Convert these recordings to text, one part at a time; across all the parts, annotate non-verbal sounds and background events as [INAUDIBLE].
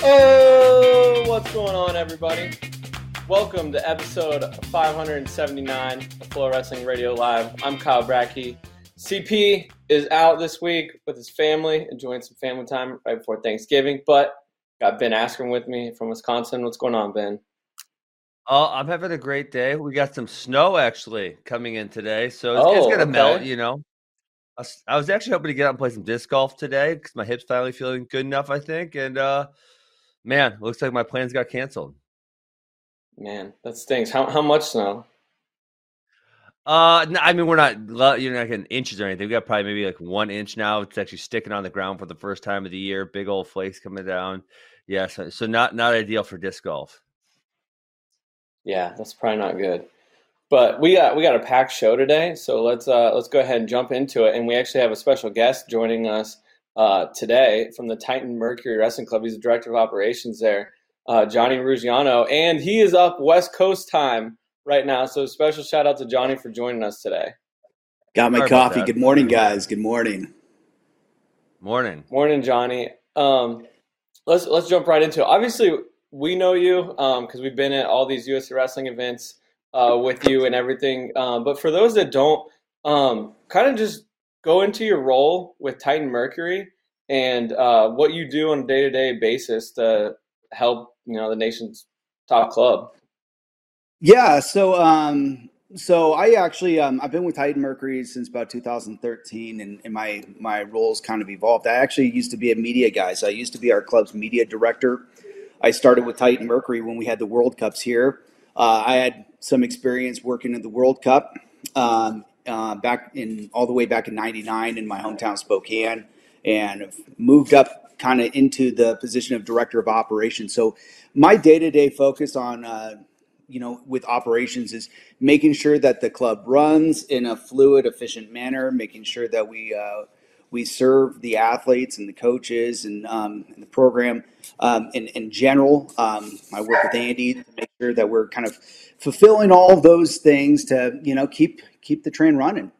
Oh, what's going on, everybody? Welcome to episode 579 of Flow Wrestling Radio Live. I'm Kyle Brackey. CP is out this week with his family, enjoying some family time right before Thanksgiving. But got Ben Askren with me from Wisconsin. What's going on, Ben? Oh, I'm having a great day. We got some snow actually coming in today, so it's, it's Oh, gonna okay. melt. You know, I was, I was actually hoping to get out and play some disc golf today because my hips finally feeling good enough, I think. And uh, man, looks like my plans got canceled. Man, that stinks. How, how much snow? Uh, no, I mean we're not lo- you're not getting inches or anything. We got probably maybe like one inch now. It's actually sticking on the ground for the first time of the year. Big old flakes coming down. Yeah, so, so not not ideal for disc golf. Yeah, that's probably not good. But we got we got a packed show today, so let's uh, let's go ahead and jump into it. And we actually have a special guest joining us uh, today from the Titan Mercury Wrestling Club. He's the director of operations there, uh, Johnny Ruggiano, and he is up West Coast time right now. So special shout out to Johnny for joining us today. Got my Sorry coffee. Good morning, guys. Good morning. Morning. Morning, Johnny. Um, let's let's jump right into it. Obviously, we know you because we've been at all these USC wrestling events uh, with you and everything. Um, but for those that don't, um, kind of just go into your role with Titan Mercury and uh, what you do on a day to day basis to help you know the nation's top club. Yeah. So, um, so I actually um, I've been with Titan Mercury since about 2013, and, and my my roles kind of evolved. I actually used to be a media guy, so I used to be our club's media director. I started with Titan Mercury when we had the World Cups here. Uh, I had some experience working in the World Cup um, uh, back in all the way back in '99 in my hometown Spokane, and moved up kind of into the position of director of operations. So my day to day focus on uh, you know with operations is making sure that the club runs in a fluid, efficient manner, making sure that we uh, we serve the athletes and the coaches and, um, and the program um, in, in general. Um, I work with Andy to make sure that we're kind of fulfilling all of those things to you know keep keep the train running.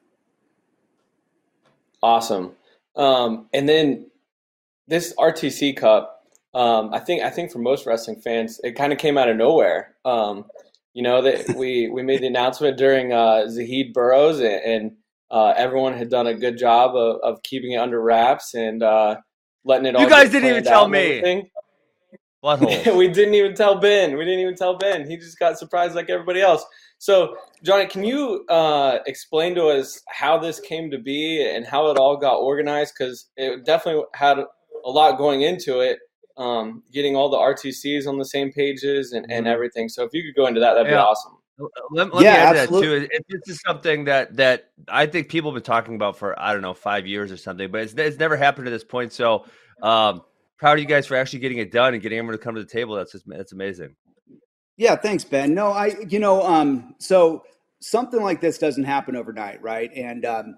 Awesome. Um, and then this RTC Cup, um, I think I think for most wrestling fans, it kind of came out of nowhere. Um, you know that we we made the announcement during uh, Zahid Burroughs, and, and uh, everyone had done a good job of, of keeping it under wraps and uh, letting it all. You guys didn't even tell me. Butthole. [LAUGHS] we didn't even tell Ben. We didn't even tell Ben. He just got surprised like everybody else. So, Johnny, can you uh, explain to us how this came to be and how it all got organized? Because it definitely had a lot going into it, um, getting all the RTCs on the same pages and, and Mhm. everything. So, if you could go into that, that'd be awesome. Let, let Yeah, me add absolutely. that too. It, this is something that that I think people have been talking about for I don't know five years or something, but it's it's never happened to this point. So um, proud of you guys for actually getting it done and getting everyone to come to the table. That's just, that's amazing. Yeah, thanks, Ben. No, I, you know, um, so something like this doesn't happen overnight, right? And um,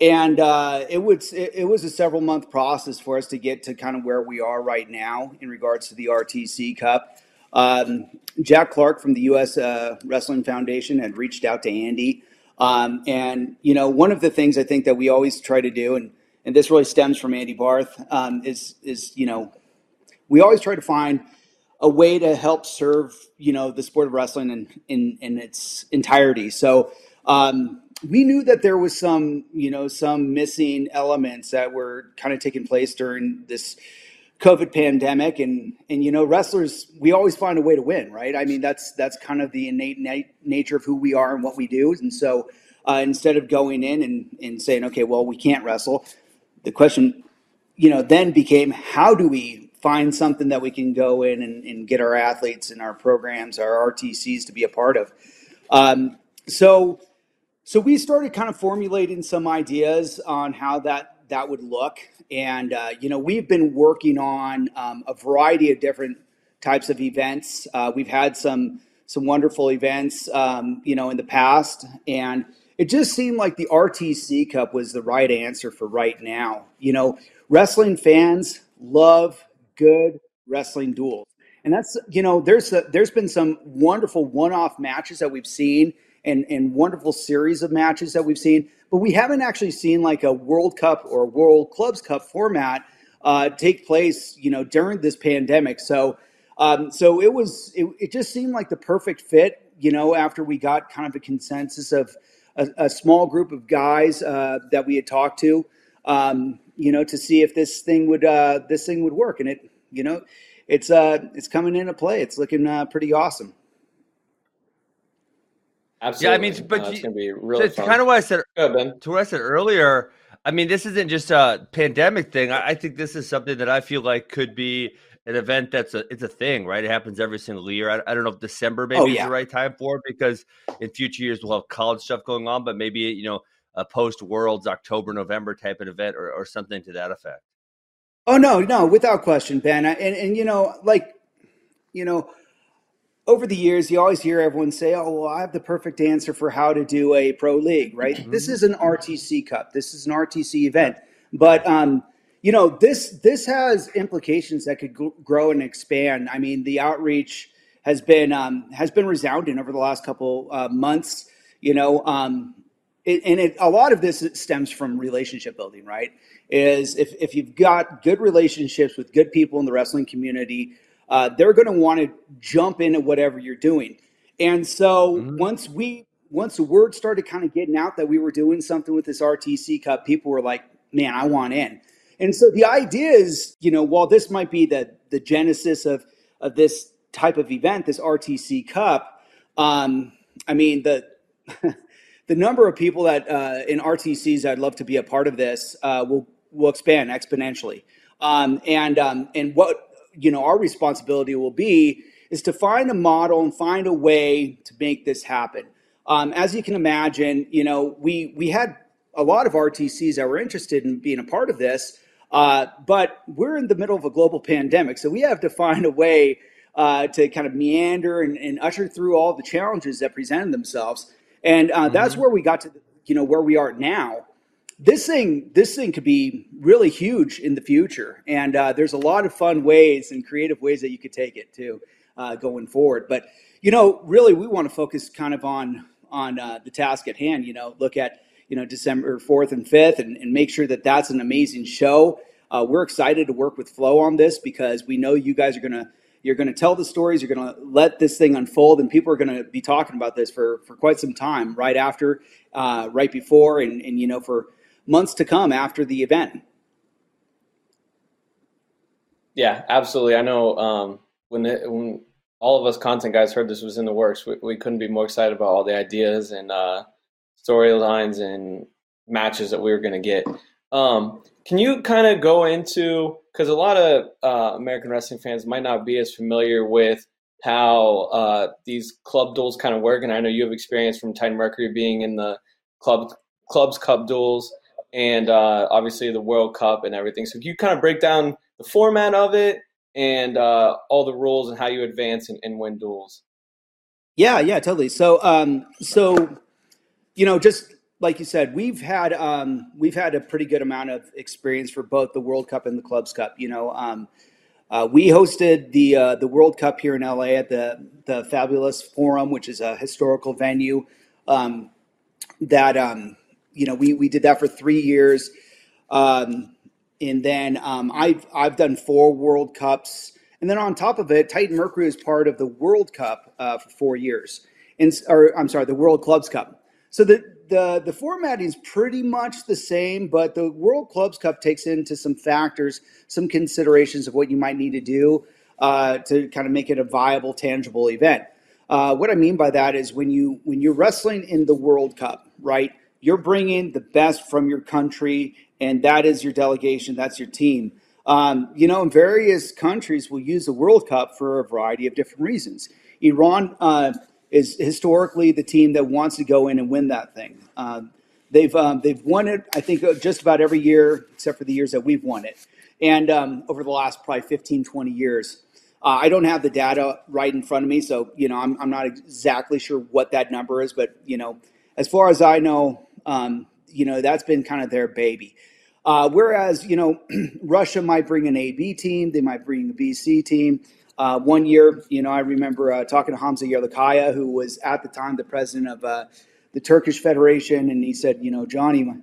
and uh, it was it, it was a several month process for us to get to kind of where we are right now in regards to the RTC Cup. Um, Jack Clark from the U.S. Uh, Wrestling Foundation had reached out to Andy, um, and you know, one of the things I think that we always try to do, and and this really stems from Andy Barth, um, is is you know, we always try to find a way to help serve you know the sport of wrestling in in, in its entirety so um, we knew that there was some you know some missing elements that were kind of taking place during this covid pandemic and and you know wrestlers we always find a way to win right i mean that's that's kind of the innate na- nature of who we are and what we do and so uh, instead of going in and, and saying okay well we can't wrestle the question you know, then became how do we find something that we can go in and, and get our athletes and our programs, our RTCs to be a part of. Um, so, so we started kind of formulating some ideas on how that that would look, and uh, you know, we've been working on um, a variety of different types of events. Uh, we've had some some wonderful events, um, you know, in the past, and it just seemed like the RTC Cup was the right answer for right now. You know, wrestling fans love good wrestling duels, and that's you know, there's a, there's been some wonderful one-off matches that we've seen, and and wonderful series of matches that we've seen. But we haven't actually seen like a World Cup or World Clubs Cup format uh, take place, you know, during this pandemic. So, um, so it was it, it just seemed like the perfect fit, you know, after we got kind of a consensus of a, a small group of guys uh, that we had talked to, um, you know, to see if this thing would uh, this thing would work, and it, you know, it's uh it's coming into play. It's looking uh, pretty awesome. Absolutely. Yeah, I mean, but uh, it's going to be really It's fun. kind of what I said Go ahead, Ben. to what I said earlier. I mean, this isn't just a pandemic thing. I, I think this is something that I feel like could be an event that's a it's a thing, right? It happens every single year. I, I don't know if December maybe Oh, is the right time for it because in future years we'll have college stuff going on, but maybe you know a post Worlds October November type of event or, or something to that effect. Oh no, no, without question, Ben. I- And and you know, like, you know, over the years, you always hear everyone say, "Oh, well, I have the perfect answer for how to do a pro league." Right? This is an RTC Cup. This is an RTC event. But um, you know, this this has implications that could gr- grow and expand. I mean, the outreach has been um, has been resounding over the last couple uh, months. You know, um, it, and it, a lot of this stems from relationship building, right? Is if, if you've got good relationships with good people in the wrestling community, uh, they're going to want to jump into whatever you're doing. And so Mhm. once we once the word started kind of getting out that we were doing something with this RTC Cup, people were like, "Man, I want in." And so the idea is, you know, while this might be the the genesis of of this type of event, this RTC Cup, um, I mean the [LAUGHS] the number of people that uh, in RTCs I'd love to be a part of this uh, will will expand exponentially. Um, and um, and what you know our responsibility will be is to find a model and find a way to make this happen. Um, as you can imagine, you know we we had a lot of RTCs that were interested in being a part of this, uh, but we're in the middle of a global pandemic, so we have to find a way uh, to kind of meander and, and usher through all the challenges that presented themselves. And uh, that's where we got to, you know, where we are now. This thing, this thing could be really huge in the future, and uh, there's a lot of fun ways and creative ways that you could take it too, uh, going forward. But you know, really, we want to focus kind of on on uh, the task at hand. You know, look at you know December fourth and fifth, and, and make sure that that's an amazing show. Uh, we're excited to work with Flow on this because we know you guys are gonna you're gonna tell the stories. You're gonna let this thing unfold, and people are gonna be talking about this for for quite some time. Right after, uh, right before, and and you know for months to come after the event. Yeah, absolutely. I know um, when when all of us content guys heard this was in the works, we, we couldn't be more excited about all the ideas and uh, storylines and matches that we were going to get. Um, can you kind of go into because a lot of uh, American wrestling fans might not be as familiar with how uh, these club duels kind of work, and I know you have experience from Titan Mercury being in the club clubs cup duels and uh, obviously the World Cup and everything. So you kind of break down the format of it and uh, all the rules and how you advance and, and win duels? Yeah, yeah, totally. So, um, so you know, just like you said, we've had um, we've had a pretty good amount of experience for both the World Cup and the Clubs Cup. You know, um, uh, we hosted the uh, the World Cup here in LA at the the Fabulous Forum, which is a historical venue. Um, that um, you know, we we did that for three years, um, and then um, I've I've done four World Cups, and then on top of it, Titan Mercury is part of the World Cup uh, for four years, and or I'm sorry, the World Clubs Cup. So the the the formatting is pretty much the same, but the World Clubs Cup takes into some factors, some considerations of what you might need to do uh, to kind of make it a viable, tangible event. Uh, what I mean by that is when you when you're wrestling in the World Cup, right? You're bringing the best from your country, and that is your delegation. That's your team. Um, you know, in various countries will use the World Cup for a variety of different reasons. Iran uh, is historically the team that wants to go in and win that thing. Um, they've um, they've won it, I think, uh, just about every year except for the years that we've won it, and um, over the last probably 15, 20 years. Uh, I don't have the data right in front of me, so you know I'm, I'm not exactly sure what that number is, but you know, as far as I know, um, you know that's been kind of their baby. Uh, whereas you know, [CLEARS THROAT] Russia might bring an AB team, they might bring a BC team. Uh, one year, you know, I remember uh, talking to Hamza Yerlikaya, who was at the time the president of uh, the Turkish Federation, and he said, you know, Johnny, my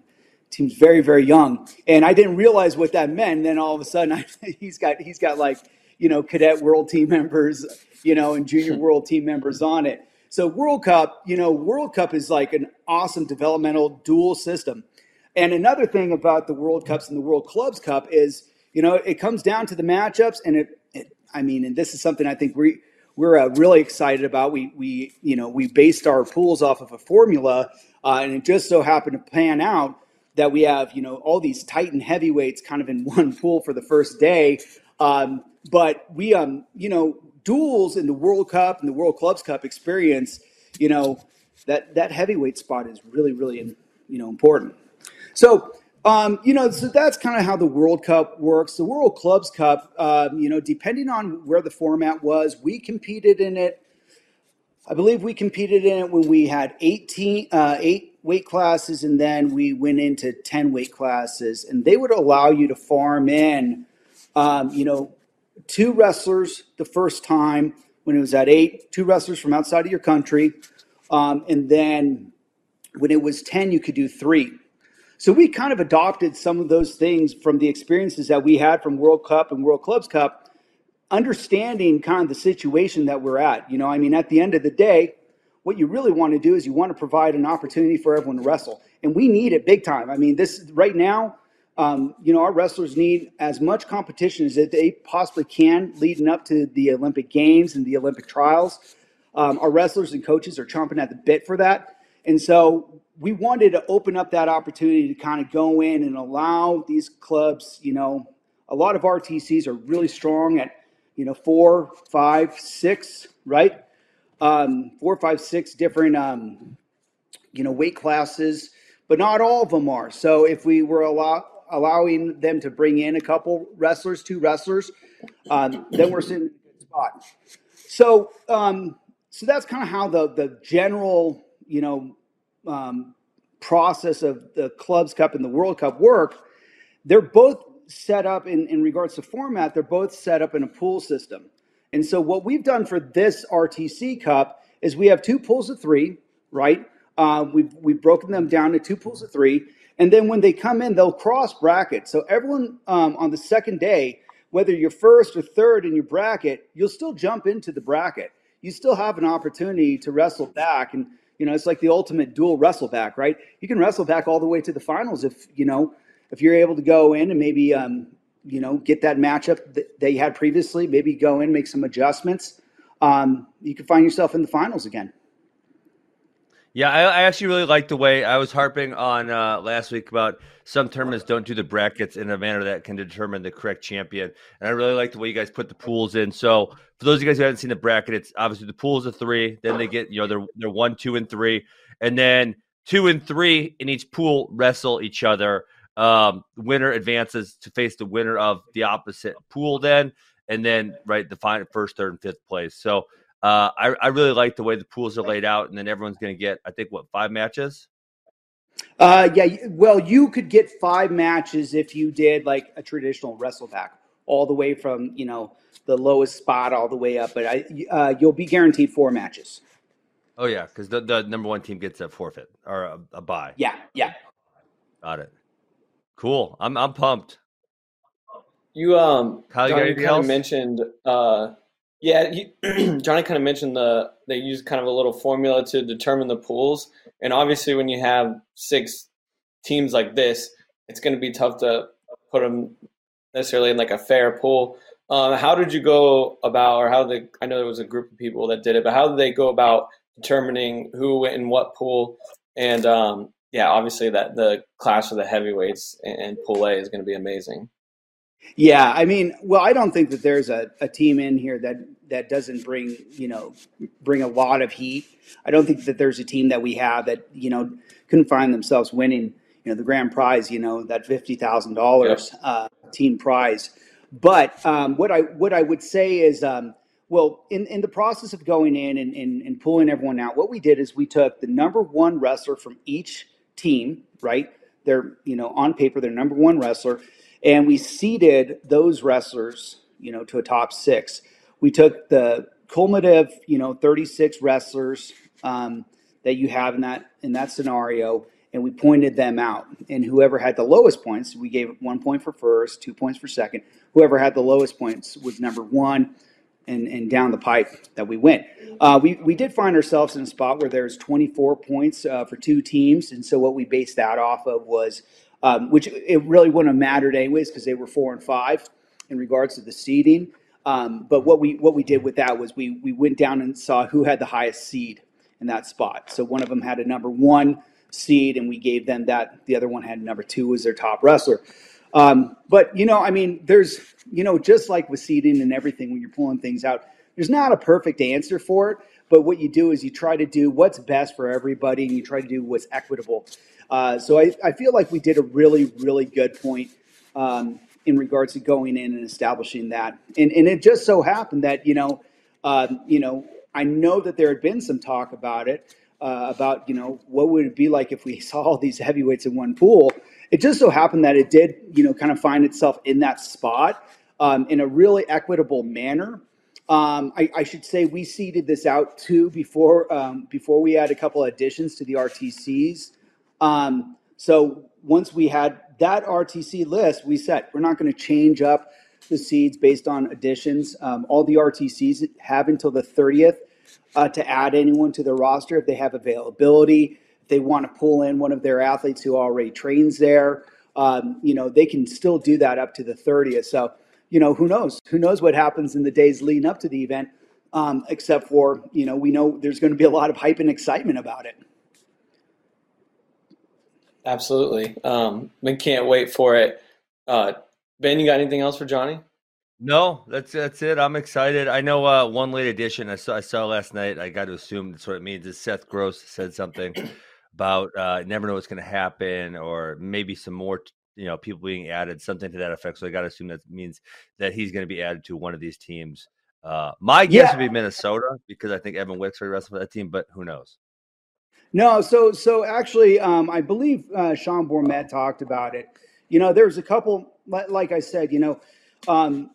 team's very, very young, and I didn't realize what that meant. And then all of a sudden, [LAUGHS] I, he's got he's got like you know cadet world team members, you know, and junior [LAUGHS] world team members on it. So World Cup, you know, World Cup is like an awesome developmental dual system. And another thing about the World Cups and the World Clubs Cup is, you know, it comes down to the matchups, and it, it I mean, and this is something I think we we're uh, really excited about. We we you know we based our pools off of a formula, uh, and it just so happened to pan out that we have you know all these Titan heavyweights kind of in [LAUGHS] one pool for the first day. Um, but we um you know duels in the World Cup and the World Clubs Cup experience, you know, that that heavyweight spot is really, really, you know, important. So, um, you know, so that's kind of how the World Cup works. The World Clubs Cup, um, you know, depending on where the format was, we competed in it. I believe we competed in it when we had 18, uh, eight weight classes, and then we went into 10 weight classes, and they would allow you to farm in, um, you know, two wrestlers the first time when it was at eight, two wrestlers from outside of your country. Um, and then when it was 10, you could do three. So we kind of adopted some of those things from the experiences that we had from World Cup and World Clubs Cup, understanding kind of the situation that we're at. You know, I mean, at the end of the day, what you really want to do is you want to provide an opportunity for everyone to wrestle. And we need it big time. I mean, this right now, um, you know, our wrestlers need as much competition as they possibly can leading up to the Olympic Games and the Olympic trials. Um, our wrestlers and coaches are chomping at the bit for that. And so we wanted to open up that opportunity to kind of go in and allow these clubs, you know, a lot of RTCs are really strong at, you know, four, five, six, right? Um, four, five, six different, um, you know, weight classes, but not all of them are. So if we were allow, allowing them to bring in a couple wrestlers, two wrestlers, um, then we're sitting in a good spot. So, um, so that's kind of how the the general, you know, um, process of the clubs cup and the World Cup work. They're both set up in, in regards to format. They're both set up in a pool system. And so what we've done for this RTC Cup is we have two pools of three, right? Uh, we've we've broken them down to two pools of three, and then when they come in, they'll cross bracket. So everyone um, on the second day, whether you're first or third in your bracket, you'll still jump into the bracket. You still have an opportunity to wrestle back. And, you know, it's like the ultimate dual wrestle back, right? You can wrestle back all the way to the finals if, you know, if you're able to go in and maybe, um, you know, get that matchup that, that you had previously, maybe go in, make some adjustments. Um, you can find yourself in the finals again. Yeah, I, I, actually really like the way I was harping on uh, last week about some tournaments don't do the brackets in a manner that can determine the correct champion. And I really like the way you guys put the pools in. So for those of you guys who haven't seen the bracket, it's obviously the pools of three. Then they get, you know, they're, they're one, two, and three. And then two and three in each pool wrestle each other. Um, winner advances to face the winner of the opposite pool then. And then, right, the final first, third, and fifth place. So uh, I, I really like the way the pools are laid out, and then everyone's going to get, I think, what five matches. Uh, yeah. Well, you could get five matches if you did like a traditional wrestle back, all the way from you know the lowest spot all the way up. But I, uh, you'll be guaranteed four matches. Oh yeah, because the, the number one team gets a forfeit or a, a buy. Yeah, yeah. Got it. Cool. I'm I'm pumped. You um, Kyle, you kind of mentioned uh yeah, [CLEARS THROAT] Johnny kind of mentioned the they use kind of a little formula to determine the pools, and obviously when you have six teams like this, it's going to be tough to put them necessarily in like a fair pool. Um, how did you go about, or how the I know there was a group of people that did it, but how did they go about determining who went in what pool? And um, yeah, obviously that the clash of the heavyweights and pool A is going to be amazing. Yeah, I mean, well, I don't think that there's a, a team in here that that doesn't bring you know bring a lot of heat. I don't think that there's a team that we have that you know couldn't find themselves winning you know the grand prize, you know that fifty thousand yep. dollars uh, team prize. But um, what I what I would say is, um, well, in, in the process of going in and, and, and pulling everyone out, what we did is we took the number one wrestler from each team, right? They're you know on paper their number one wrestler and we seeded those wrestlers, you know, to a top six. we took the cumulative, you know, 36 wrestlers um, that you have in that in that scenario, and we pointed them out. And whoever had the lowest points, we gave one point for first, two points for second. Whoever had the lowest points was number one, and, and down the pipe that we went. Uh, we, we did find ourselves in a spot where there's 24 points uh, for two teams. And so what we based that off of was, um, which it really wouldn't have mattered anyways because they were four and five in regards to the seeding. Um, but what we what we did with that was we we went down and saw who had the highest seed in that spot. So one of them had a number one seed, and we gave them that. The other one had number two as their top wrestler. Um, but you know, I mean, there's you know, just like with seeding and everything, when you're pulling things out, there's not a perfect answer for it. But what you do is you try to do what's best for everybody, and you try to do what's equitable. Uh, so I, I feel like we did a really, really good point um, in regards to going in and establishing that. And and it just so happened that you know, uh, you know, I know that there had been some talk about it. Uh, about you know what would it be like if we [LAUGHS] saw all these heavyweights in one pool it just so happened that it did, you know, kind of find itself in that spot um, in a really equitable manner. Um, I, I, should say we seeded this out too before um, before we had a couple additions to the RTCs. Um, so once we had that RTC list, we said we're not going to change up the seeds based on additions. Um, all the RTCs have until the 30th uh, to add anyone to the roster if they have availability If they want to pull in one of their athletes who already trains there, um, you know, they can still do that up to the 30th. So, you know, who knows? Who knows what happens in the days leading up to the event? Um, except for, you know, we know there's going to be a lot of hype and excitement about it. Absolutely. Um, we can't wait for it. Uh, ben, you got anything else for Johnny? No, that's that's it. I'm excited. I know uh, one late addition I saw I saw last night. I got to assume that's what it means. Is Seth Gross said something [CLEARS THROAT] about uh, never know what's going to happen, or maybe some more, you know, people being added, something to that effect. So I got to assume that means that he's going to be added to one of these teams. Uh, my guess yeah. would be Minnesota because I think Evan Wick's already wrestling for that team, but who knows? No, so so actually, um, I believe uh, Sean Bormet talked about it. You know, there's a couple, like I said, you know, um,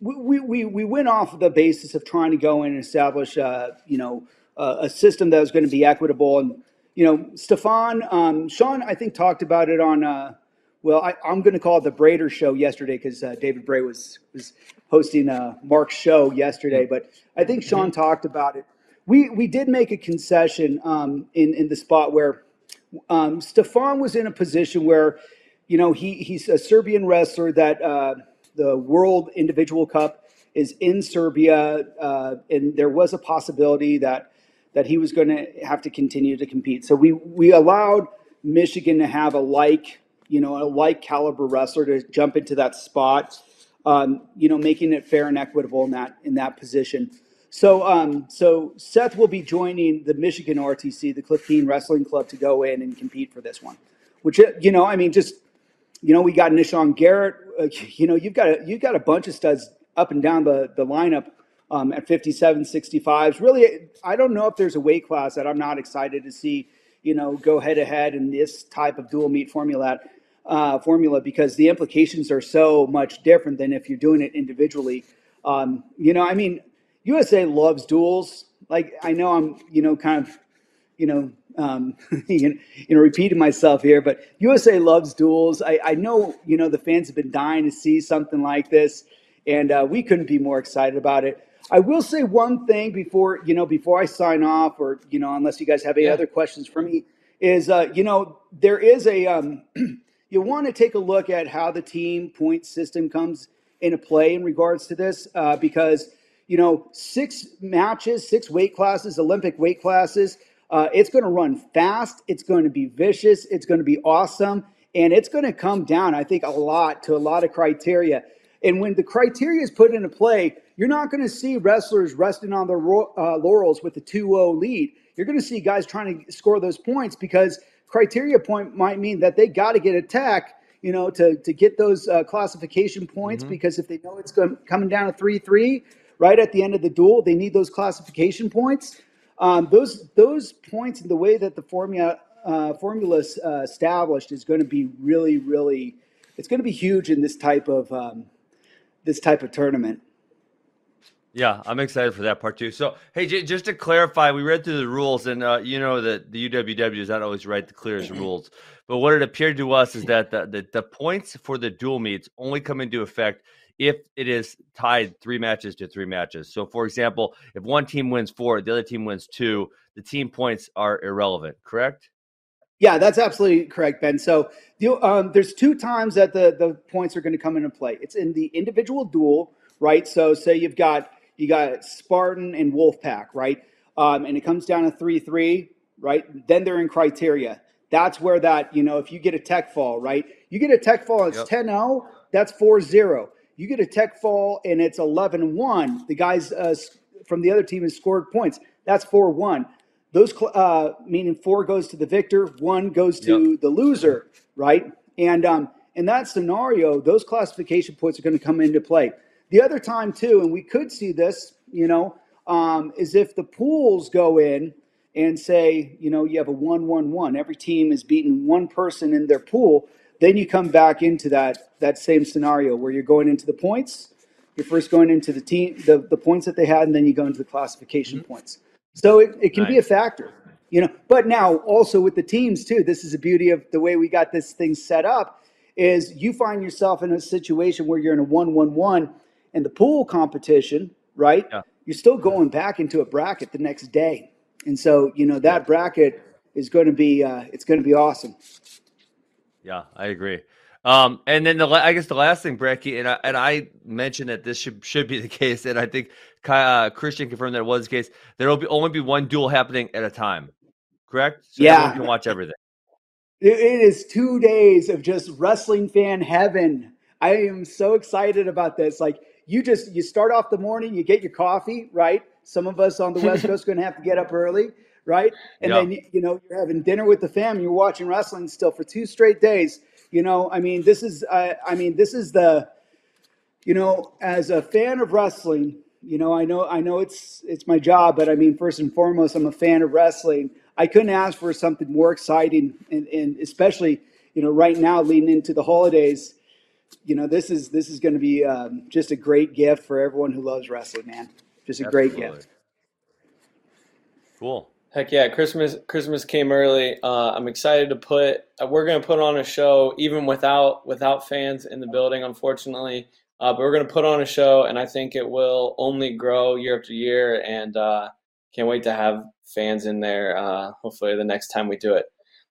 we, we, we went off the basis of trying to go in and establish, uh, you know, uh, a system that was going to be equitable and you know, Stefan, um, Sean, I think talked about it on. Uh, well, I, am going to call it the Brader show yesterday because uh, David Bray was was hosting uh, Mark's show yesterday. But I think Sean mm-hmm. talked about it. We we did make a concession um, in in the spot where um, Stefan was in a position where, you know, he he's a Serbian wrestler that uh, the World Individual Cup is in Serbia, uh, and there was a possibility that that he was going to have to continue to compete. So we we allowed Michigan to have a like you know a like caliber wrestler to jump into that spot, um, you know, making it fair and equitable in that in that position. So um, so Seth will be joining the Michigan RTC, the Cliff Keen Wrestling Club, to go in and compete for this one. Which you know, I mean, just you know, we got Nahshon Garrett. Uh, [LAUGHS] you know, you've got a you've got a bunch of studs up and down the the lineup um, at 57, 65s. Really, I don't know if there's a weight class that I'm not excited to see, you know, go head to head in this type of dual meet formula. Uh, formula because the implications are so much different than if you're doing it individually. Um, you know, I mean, USA loves duels. Like I know I'm, you know, kind of, you know, um, [LAUGHS] you know, repeating myself here, but USA loves duels. I, I know, you know, the fans have been dying to see something like this, and uh, we couldn't be more excited about it. I will say one thing before you know before I sign off, or you know, unless you guys have any yeah. other questions for me, is uh, you know there is a um, [CLEARS THROAT] you want to take a look at how the team point system comes into play in regards to this uh, because you know six matches, six weight classes, Olympic weight classes. Uh, it's going to run fast. It's going to be vicious. It's going to be awesome, and it's going to come down. I think a lot to a lot of criteria. And when the criteria is put into play, you're not going to see wrestlers resting on their uh, laurels with a 2-0 lead. You're going to see guys trying to score those points because criteria point might mean that they got to get attack, you know, to to get those uh, classification points. Mm-hmm. Because if they know it's going, coming down to three three right at the end of the duel, they need those classification points. Um, those those points and the way that the formula uh, formula uh, established is going to be really really it's going to be huge in this type of um, this type of tournament. Yeah, I'm excited for that part too. So, hey, j- just to clarify, we read through the rules, and uh, you know that the UWW is not always right to clear as rules. But what it appeared to us is that the, the, the points for the dual meets only come into effect if it is tied three matches to three matches. So, for example, if one team wins four, the other team wins two, the team points are irrelevant. Correct? Yeah, that's absolutely correct, Ben. So um, there's two times that the the points are going to come into play. It's in the individual duel, right? So say you've got you got Spartan and Wolfpack, right? Um, and it comes down to three three, right? Then they're in criteria. That's where that you know if you get a tech fall, right? You get a tech fall, it's 10-0, that's 4-0. You get a tech fall and it's 11-1. The guys uh, from the other team has scored points. That's 4-1. Those uh, meaning four goes to the victor, one goes to yep. the loser, right? And um, in that scenario, those classification points are going to come into play. The other time too, and we could see this, you know, um, is if the pools go in and say, you know, you have a one-one-one. Every team is beating one person in their pool. Then you come back into that that same scenario where you're going into the points. You're first going into the team, the, the points that they had, and then you go into the classification mm-hmm. points. So it, it can be a factor, you know. But now also with the teams too, this is the beauty of the way we got this thing set up. Is you find yourself in a situation where you're in a one-one-one and the pool competition, right? Yeah. You're still going back into a bracket the next day, and so you know that bracket is going to be uh, it's going to be awesome. Yeah, I agree. Um, and then the I guess the last thing, Brecky, and I, and I mentioned that this should should be the [LAUGHS] case, and I think uh, Christian confirmed that it was the case. There will be only be one duel happening at a time, correct? So yeah, you can watch everything. It is two days of just wrestling fan heaven. I am so excited about this. Like you just you start off the morning, you get your coffee, right? Some of us on the West [LAUGHS] Coast going to have to get up early, right? And then you know you're having dinner with the fam, you're watching wrestling still for two straight days. You know, I mean, this is uh, I mean, this is the you know, as a fan of wrestling, you know, I know I know it's it's my job, but I mean, first and foremost, I'm a fan of wrestling. I couldn't ask for something more exciting, and, and especially you know, right now leading into the holidays you know, this is this is going to be um, just a great gift for everyone who loves wrestling, man. Just a Absolutely. great gift. Cool. Heck yeah, Christmas Christmas came early. Uh, I'm excited to put. Uh, we're going to put on a show even without without fans in the building, unfortunately. Uh, but we're going to put on a show, and I think it will only grow year after year. And uh, can't wait to have fans in there. Uh, hopefully, the next time we do it.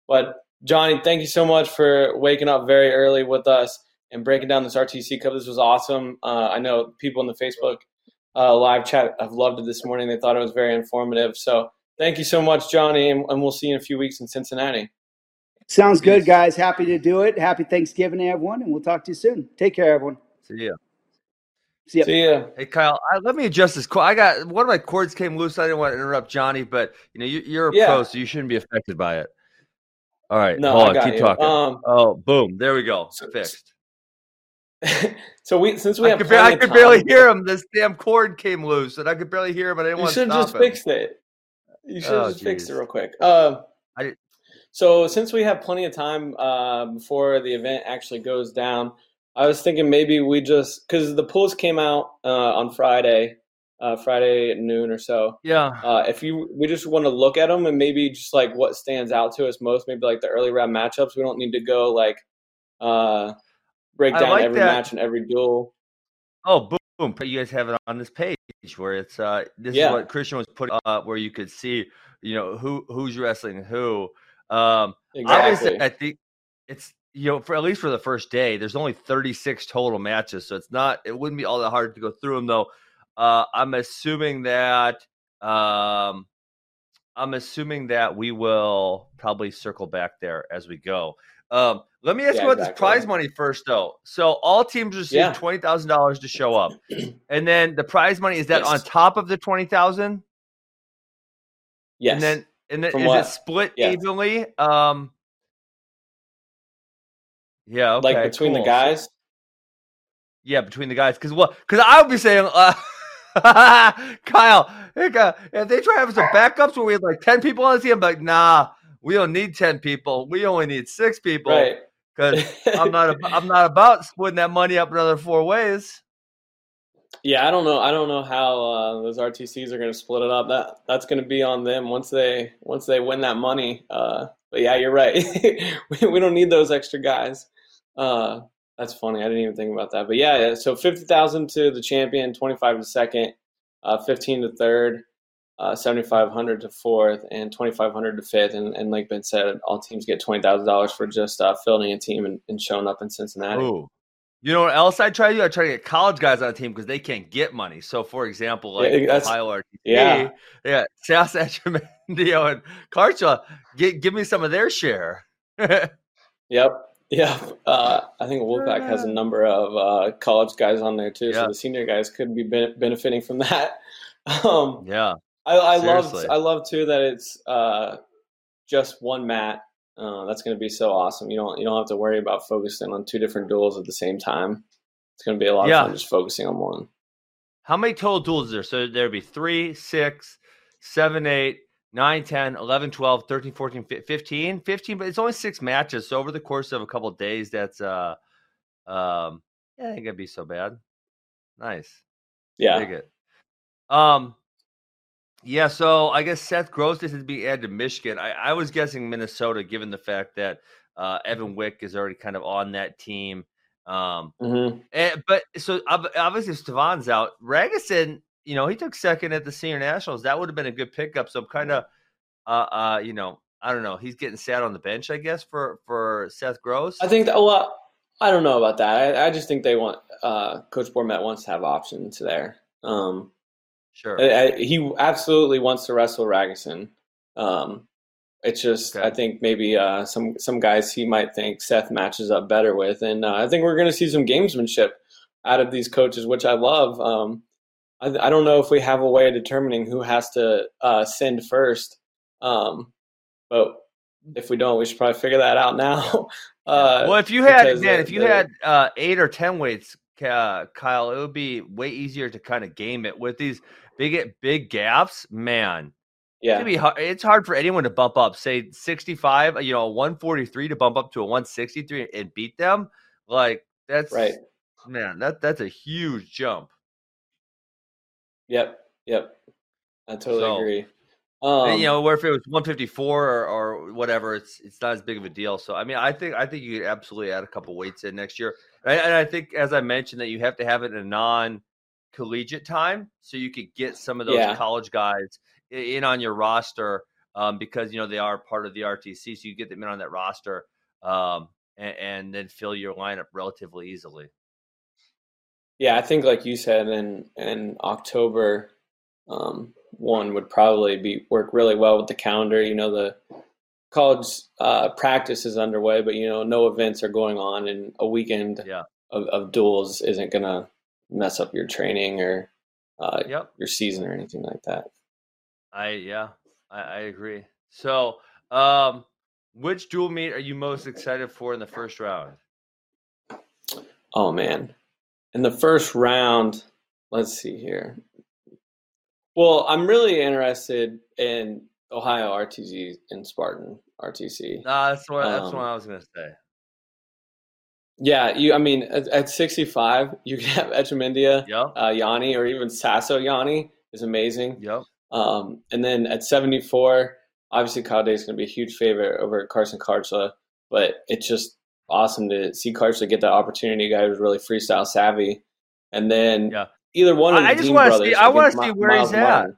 But Johnny, thank you so much for waking up very early with us and breaking down this RTC Cup. This was awesome. Uh, I know people in the Facebook live chat have loved it this morning. They thought it was very informative. So thank you so much, Johnny, and, and we'll see you in a few weeks in Cincinnati. Sounds good, guys. Happy to do it. Happy Thanksgiving, everyone, and we'll talk to you soon. Take care, everyone. See ya. See ya. See ya. Hey, Kyle, I, let me adjust this. I got one of my cords came loose. I didn't want to interrupt Johnny, but you know you, are a yeah. pro, so you shouldn't be affected by it. All right, no, hold on, keep you. talking. Um, oh, boom, there we go, so, fixed. [LAUGHS] so we since we I have could, I could barely hear him. This damn cord came loose, and I could barely hear him. And I didn't you want to stop it. Shouldn't just him. fixed it. You should oh, just geez. it real quick. Uh, I so since we have plenty of time uh, before the event actually goes down, I was thinking maybe we just because the pools came out uh, on Friday, uh, Friday at noon or so. Yeah. Uh, if you we just want to look at them and maybe just like what stands out to us most, maybe like the early round matchups. We don't need to go like uh break down like every that. match and every duel. Oh, boom, boom! You guys have it on this page where it's uh this yeah. is what Christian was put up where you could see you know who who's wrestling who. Um, exactly. I think it's you know for at least for the first day, there's only 36 total matches, so it's not it wouldn't be all that hard to go through them though. Uh, I'm assuming that um, I'm assuming that we will probably circle back there as we go. Um, let me ask yeah, you about exactly. this prize money first, though. So all teams receive yeah. twenty thousand dollars to show up, [CLEARS THROAT] and then the prize money is that yes. on top of the twenty thousand. Yes. And then and then From is what? it split yeah. evenly? Um. Yeah. Okay, like between cool. the guys. Yeah, between the guys, because what? Because I would be saying, uh, [LAUGHS] Kyle, if they try to have some backups where we have like ten people on the team, I'm like, nah we don't need 10 people. We only need six people. Right. Because I'm not I'm not about splitting that money up another four ways. Yeah, I don't know. I don't know how uh, those RTCs are going to split it up. That that's going to be on them once they once they win that money. Uh, but yeah, you're right. [LAUGHS] we, we don't need those extra guys. Uh, that's funny. I didn't even think about that. But yeah, so fifty thousand to the champion, twenty five to second, uh, fifteen to third, uh, seventy five hundred to fourth, and twenty five hundred to fifth. And, and like Ben said, all teams get twenty thousand dollars for just uh, fielding a team and, and showing up in Cincinnati. Ooh. You know what else I try to do? I try to get college guys on the team because they can't get money. So, for example, like yeah, Ohio RTC, yeah, yeah, South Etchemendio and Kharchla, get, give me some of their share. [LAUGHS] yep, yeah. Uh, I think Wolfpack has a number of uh, college guys on there too, yeah. so the senior guys could be benefiting from that. [LAUGHS] Um, yeah, I, I love I love too that it's uh, just one mat uh, that's going to be so awesome. You don't you don't have to worry about focusing on two different duels at the same time. It's going to be a lot yeah. of fun just focusing on one. How many total duels is there? So there'd be three, six, seven, eight, 9, 10, 11, 12, 13, 14, 15, 15, but it's only six matches. So over the course of a couple of days, that's, uh, um, yeah, I think it'd be so bad. Nice. Yeah. Dig it. Um, yeah, so I guess Seth Gross is to be added to Michigan. I, I was guessing Minnesota, given the fact that uh, Evan Wick is already kind of on that team. Um, mm-hmm. and, eh, but so obviously Stevan's out. Ragusin, you know, he took second at the senior nationals. That would have been a good pickup. So I'm kind of, uh, uh, you know, I don't know. He's getting sat on the bench, I guess, for for Seth Gross. I think that. Well, I don't know about that. I, I just think they want uh, Coach Bormet wants to have options there. Um, Sure. I, I, he absolutely wants to wrestle Ragusin. Um, it's just okay. I think maybe uh, some some guys he might think Seth matches up better with, and uh, I think we're going to see some gamesmanship out of these coaches, which I love. Um, I, I, don't know if we have a way of determining who has to uh, send first, um, but if we don't, we should probably figure that out now. [LAUGHS] Uh, well, if you had man, if you the, had uh, eight or ten weights, uh, Kyle, it would be way easier to kind of game it with these big big gaps, man. Yeah, it's, hard, it's hard for anyone to bump up, say 65, you know, 143 to bump up to a 163 and beat them. Like that's right, man. That that's a huge jump. Yep, yep. I totally so, agree. Um, and, you know, where if it was 154 or, or, whatever, it's it's not as big of a deal. So I mean, I think I think you could absolutely add a couple weights in next year. And I, and I think, as I mentioned, that you have to have it in a non collegiate time so you could get some of those yeah. college guys in on your roster um, because you know they are part of the RTC, so you get them in on that roster um, and, and, then fill your lineup relatively easily. Yeah, I think like you said, in in October, um, one would probably be work really well with the calendar. You know, the college uh, practice is underway, but you know, no events are going on, and a weekend yeah. of, of duels isn't gonna mess up your training or uh, yep. your season or anything like that. I yeah, I, I agree. So, um, which dual meet are you most excited for in the first round? Oh man, in the first round, let's see here. Well, I'm really interested in Ohio RTC and Spartan RTC. Uh, that's what that's um, what I was gonna say. Yeah, you. I mean, at, at 65, you can have Etchemendia, yep. uh, Yianni, or even Sasso Yianni is amazing. Yep. Um, and then at 74, obviously Kyle Dake is going to be a huge favorite over Carson Kharchla, but it's just awesome to see Kharchla get that opportunity. Guy who's really freestyle savvy, and then yeah. either one of the I just want to see. I want to see where Myles he's at. Martin.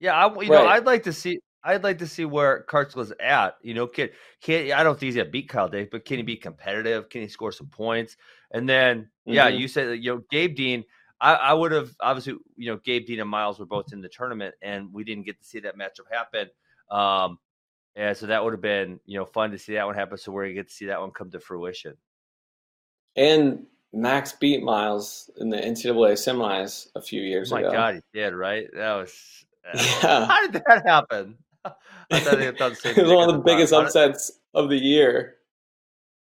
Yeah, I, you right. know, I'd like to see. I'd like to see where Kharchla's at. You know, can can I don't think he's gonna beat Kyle Dake, but can he be competitive? Can he score some points? And then, mm-hmm. yeah, you said you know Gabe Dean. I, I would have obviously you know Gabe Dean and Myles were both in the tournament, and we didn't get to see that matchup happen. Um, and so that would have been you know fun to see that one happen. So we're gonna get to see that one come to fruition. And Max beat Myles in the NCAA semis a few years oh my ago. My God, he did right. That was [LAUGHS] yeah. How did that happen? [LAUGHS] I thought it was one of the biggest upsets of the year.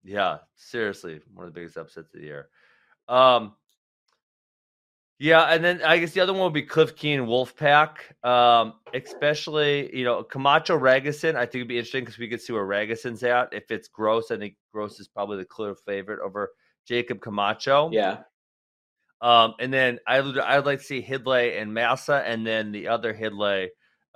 Yeah, seriously, one of the biggest upsets of the year. Um, yeah, and then I guess the other one would be Cliff Keen Wolfpack. Um, especially, you know, Camacho Ragusin, I think it'd be interesting because we could see where Ragusin's at. If it's Gross, I think Gross is probably the clear favorite over Jakob Camacho. Yeah. Um, and then I would I would like to see Hidlay and Massa, and then the other Hidlay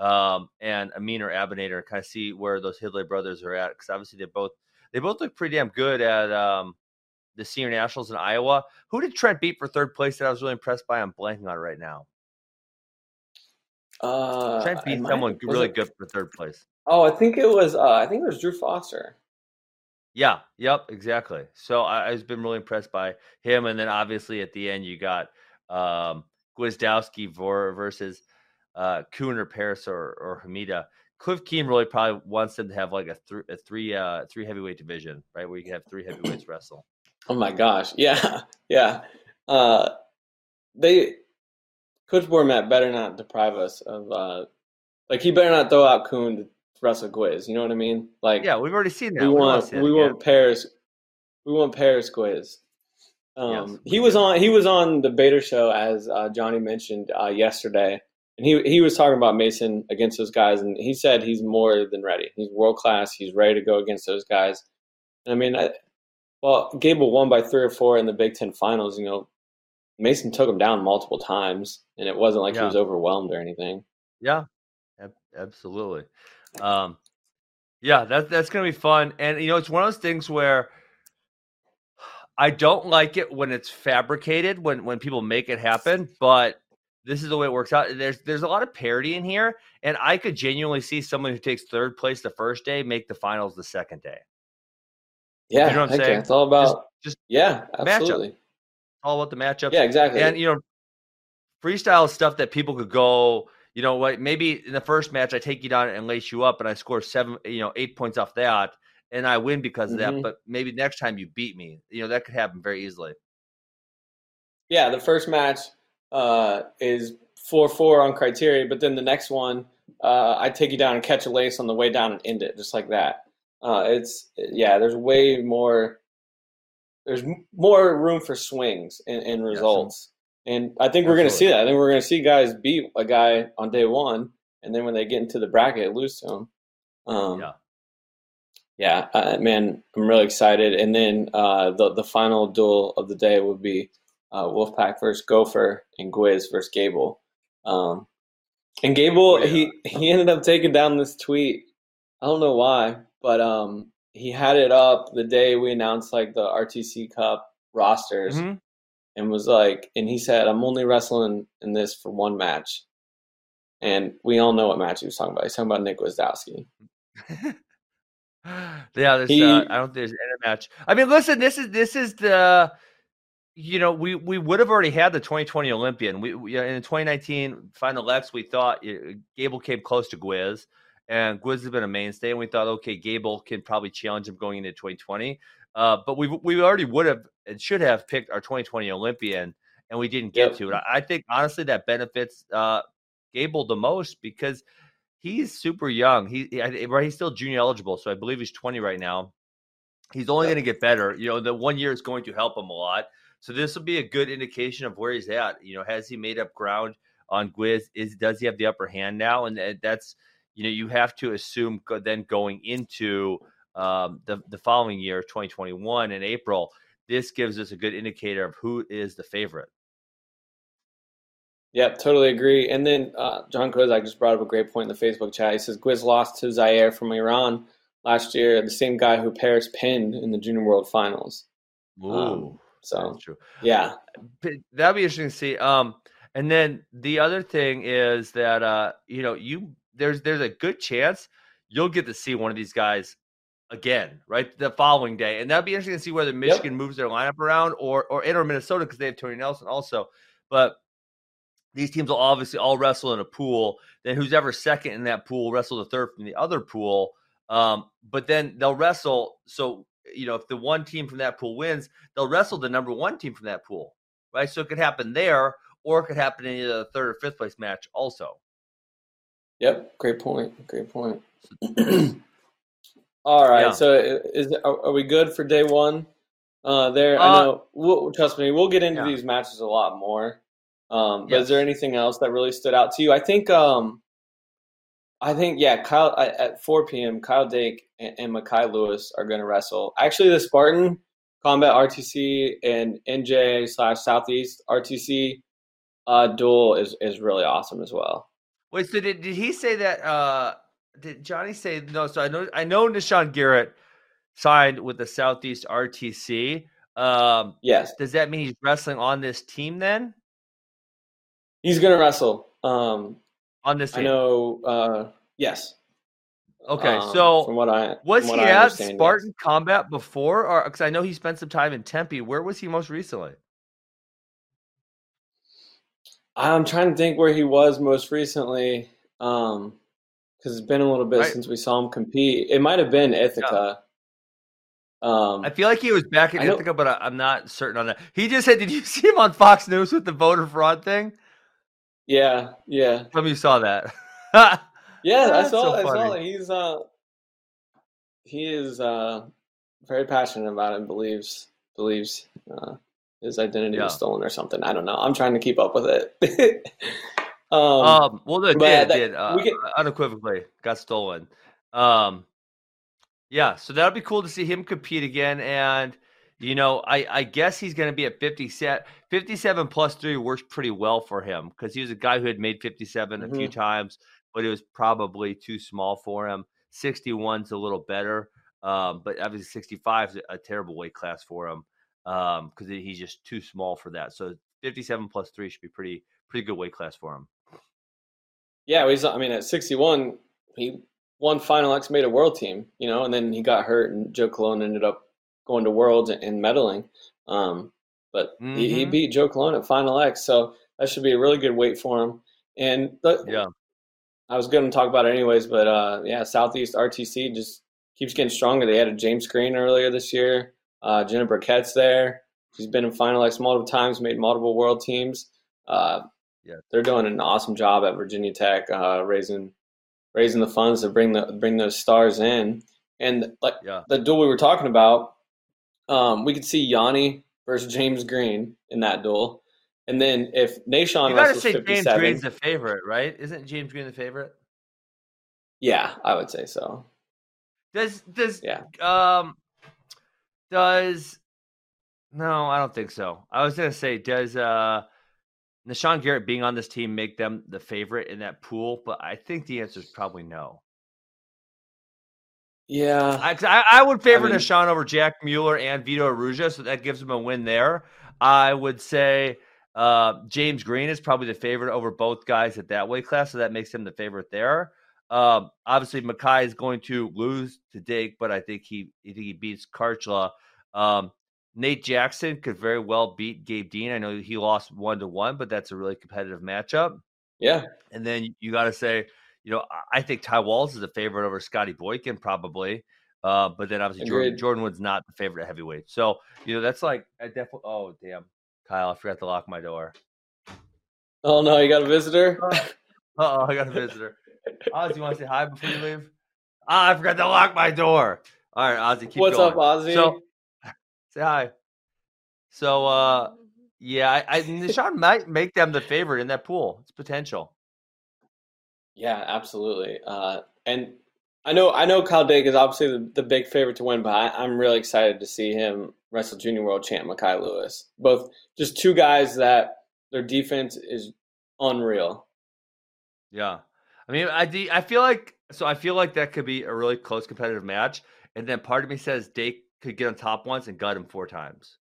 um, and Amine or Abinator, kind of see where those Hidlay brothers are at because obviously they both they both look pretty damn good at um, the senior nationals in Iowa. Who did Trent beat for third place that I was really impressed by? I'm blanking on it right now. Uh, Trent beat someone really it- good for third place. Oh, I think it was. Uh, I think it was Drew Foster. Yeah, yep, exactly. So I, I've been really impressed by him, and then obviously at the end you got um, Gwiazdowski versus uh, Coon or Parris or, or Hamida. Cliff Keen really probably wants them to have like a, th- a three uh, three heavyweight division, right, where you can have three heavyweights wrestle. Oh my gosh. Yeah. [LAUGHS] Yeah. Uh, they, Coach Bormet better not deprive us of, uh, like, he better not throw out Coon to wrestle Gwiz. You know what I mean? Like, Yeah, we've already seen that. we want, we again. want Parris, we want Parris Gwiz. Um, Yes. he was on, he was on the Bader show as, uh, Johnny mentioned, uh, yesterday. And he, he was talking about Mason against those guys. And he said he's more than ready. He's world class. He's ready to go against those guys. I mean, I, well, Gable won by three or four in the Big Ten finals. You know, Mason took him down multiple times, and it wasn't like he was overwhelmed or anything. Yeah, ab- absolutely. Um, yeah, that that's gonna be fun, and you know, it's one of those things where I don't like it when it's fabricated, when when people make it happen, but this is the way it works out. There's there's a lot of parity in here, and I could genuinely see someone who takes third place the first day make the finals the second day. Yeah, You know what I'm saying? It's all about just yeah, matchup. absolutely. All about the matchup. Yeah, exactly. And you know, freestyle stuff that people could go. You know what? Maybe in the first match, I take you down and lace you up, and I score seven, you know, eight points off that, and I win because of that. Mhm. But maybe next time you beat me. You know, that could happen very easily. yeah, the first match uh, is four four on criteria, but then the next one, uh, I take you down and catch a lace on the way down and end it just like that. Uh, it's yeah, there's way more. There's more room for swings and, and results, and I think we're going to see that. I think we're going to see guys beat a guy on day one, and then when they get into the bracket, lose to him. Um, Yeah. yeah, uh, man, I'm really excited. And then uh, the the final duel of the day would be uh, Wolfpack versus Gopher and Gwiz versus Gable. Um, and Gable, Yeah. he he ended up taking down this tweet. I don't know why, but um, he had it up the day we announced like the RTC Cup rosters, Mhm. and was like, and he said, "I'm only wrestling in this for one match." And we all know what match he was talking about. He's talking about Nick Gwiazdowski. [LAUGHS] yeah, there's. He- uh, I don't think there's any match. I mean, listen, this is this is the. You know, we we would have already had the 2020 Olympian. We, we in the 2019 Final X, we thought uh, Gable came close to Gwiz, and Gwiz has been a mainstay, and we thought, okay, Gable can probably challenge him going into 2020. Uh, but we we already would have and should have picked our 2020 Olympian, and we didn't get Yep. to it. I, I think honestly that benefits uh, Gable the most because he's super young. He, he right, he's still junior eligible, so I believe he's 20 right now. He's only Yep. going to get better. You know, the one year is going to help him a lot. So this will be a good indication of where he's at. You know, has he made up ground on Gwiz? Is does he have the upper hand now? And that's you know you have to assume then going into um, the the following year, 2021 in April. This gives us a good indicator of who is the favorite. Yep, totally agree. And then uh, John Kozak just brought up a great point in the Facebook chat. He says Gwiz lost to Zare from Iran last year, the same guy who Paris pinned in the Junior World Finals. Ooh, Um, So that's true. yeah, that'd be interesting to see. Um, and then the other thing is that uh, you know, you there's there's a good chance you'll get to see one of these guys again, right? The following day, and that'd be interesting to see whether Michigan moves their lineup around or or or Minnesota because they have Tony Nelson also. But these teams will obviously all wrestle in a pool. Then who's ever second in that pool wrestle the third from the other pool. Um, but then they'll wrestle. So you know, if the one team from that pool wins, they'll wrestle the number one team from that pool, right? So it could happen there, or it could happen in either the third or fifth place match also. yep, great point. Great point. [CLEARS THROAT] All right, Yeah. so is are, we good for day one? Uh, there, I Uh, know. We'll, trust me, we'll get into yeah. these matches a lot more. Um, but is there anything else that really stood out to you? I think, um, I think, yeah, Kyle at, at 4 p.m. Kyle Dake and, and Mekhi Lewis are going to wrestle. Actually, the Spartan Combat RTC and NJ slash Southeast RTC uh, duel is is really awesome as well. Wait, so did, did he say that? Uh, did Johnny say no? So I know I know Nahshon Garrett signed with the Southeast RTC. Um, yes. Does that mean he's wrestling on this team then? He's gonna wrestle. Um, on this. I know. Uh, yes. Okay, um, so from what I was what he I at Spartan yes. Combat before, or because I know he spent some time in Tempe. Where was he most recently? I'm trying to think where he was most recently, um, because it's been a little bit Right. since we saw him compete. It might have been Ithaca. Um, I feel like he was back in Ithaca, but I, I'm not certain on that. He just said, "Did you [LAUGHS] see him on Fox News with the voter fraud thing?" Yeah, yeah, Some of you saw that. [LAUGHS] yeah. I saw. so I saw. it. He's uh, he is uh, very passionate about it. and Believes believes uh, his identity Yeah. was stolen or something. I don't know. I'm trying to keep up with it. [LAUGHS] um, Um, well, it did, that- did uh, we can- unequivocally got stolen. Um, yeah, so that'll be cool to see him compete again. And you know, I I guess he's going to be at 50 set, 57 plus three works pretty well for him because he was a guy who had made 57 a few Mm-hmm. times, but it was probably too small for him. 61's a little better, um, but obviously 65 is a terrible weight class for him because he's just too small for that. So 57 plus three should be pretty pretty good weight class for him. Yeah, he's. I mean, at 61, he won Final X, made a world team, you know, and then he got hurt, and Joe Colon ended up going to Worlds and, medaling. Um, but he, he Mhm. beat Joe Colon at Final X, so that should be a really good weight for him. And but Yeah. I was going to talk about it anyways, but uh, yeah, Southeast RTC just keeps getting stronger. They added James Green earlier this year. Uh, Jenna Burkert's there. She's been in Final X multiple times, made multiple world teams. Uh, Yeah. they're doing an awesome job at Virginia Tech, uh, raising raising the funds to bring the bring those stars in. And like Yeah. the duel we were talking about, um, we could see Yianni versus James Green in that duel. And then if Nahshon You got to wrestles say James Green's the favorite, right? Isn't James Green the favorite? yeah, I would say so. Does does Yeah. um does no? I don't think so. I was gonna say does uh Nahshon Garrett being on this team make them the favorite in that pool? But I think the answer is probably no. Yeah, I, I, I would favor mean- Nahshon over Jack Mueller and Vito Arujau, so that gives him a win there. I would say uh, James Green is probably the favorite over both guys at that weight class, so that makes him the favorite there. Um, obviously, Mekhi is going to lose to Dake, but I think he, I think he beats Kharchla. Um, Nate Jackson could very well beat Gabe Dean. I know he lost one to one, but that's a really competitive matchup. yeah, And then you got to say, you know, I- think Ty Walz is a favorite over Scotty Boykin probably. Uh, but then obviously Jordan. Jordan Wood's not the favorite at heavyweight. So, you know, that's like I definitely oh damn. Kyle, I forgot to lock my door. Oh no, you got a visitor. oh, I got a visitor. Oz, you want to say hi before you leave? Ah, I forgot to lock my door. All right, Ozzy, keep What's going. What's up, Ozzy? So, [LAUGHS] say hi. So, uh, yeah, I, I Nahshon might make them the favorite in that pool. It's potential. Yeah, absolutely. Uh, and I know, I know, Kyle Dake is obviously the, the big favorite to win, but I, I'm really excited to see him wrestle Junior World Champ Mekhi Lewis. Both just two guys that their defense is unreal. Yeah. I mean, I de- I feel like so I feel like that could be a really close competitive match, and then part of me says Dake could get on top once and gut him four times.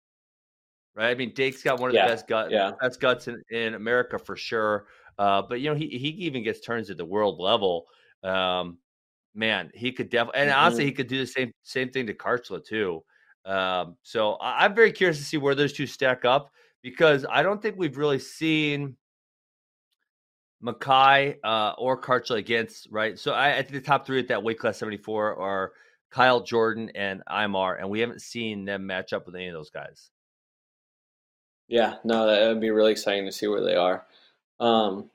Right? I mean, Dake's got one of Yeah, the best gut yeah. best guts in, in America for sure. Uh, but you know, he he even gets turns at the world level. Um, man, he could definitely, and honestly, Mm-hmm. he could do the same same thing to Kharchla too. Um, so I, I'm very curious to see where those two stack up because I don't think we've really seen Mekhi uh, or Kharchla against right. So I, I think the top three at that weight class 74 are Kyle Jordan and Imar, and we haven't seen them match up with any of those guys. Yeah, no, that would be really exciting to see where they are. Um,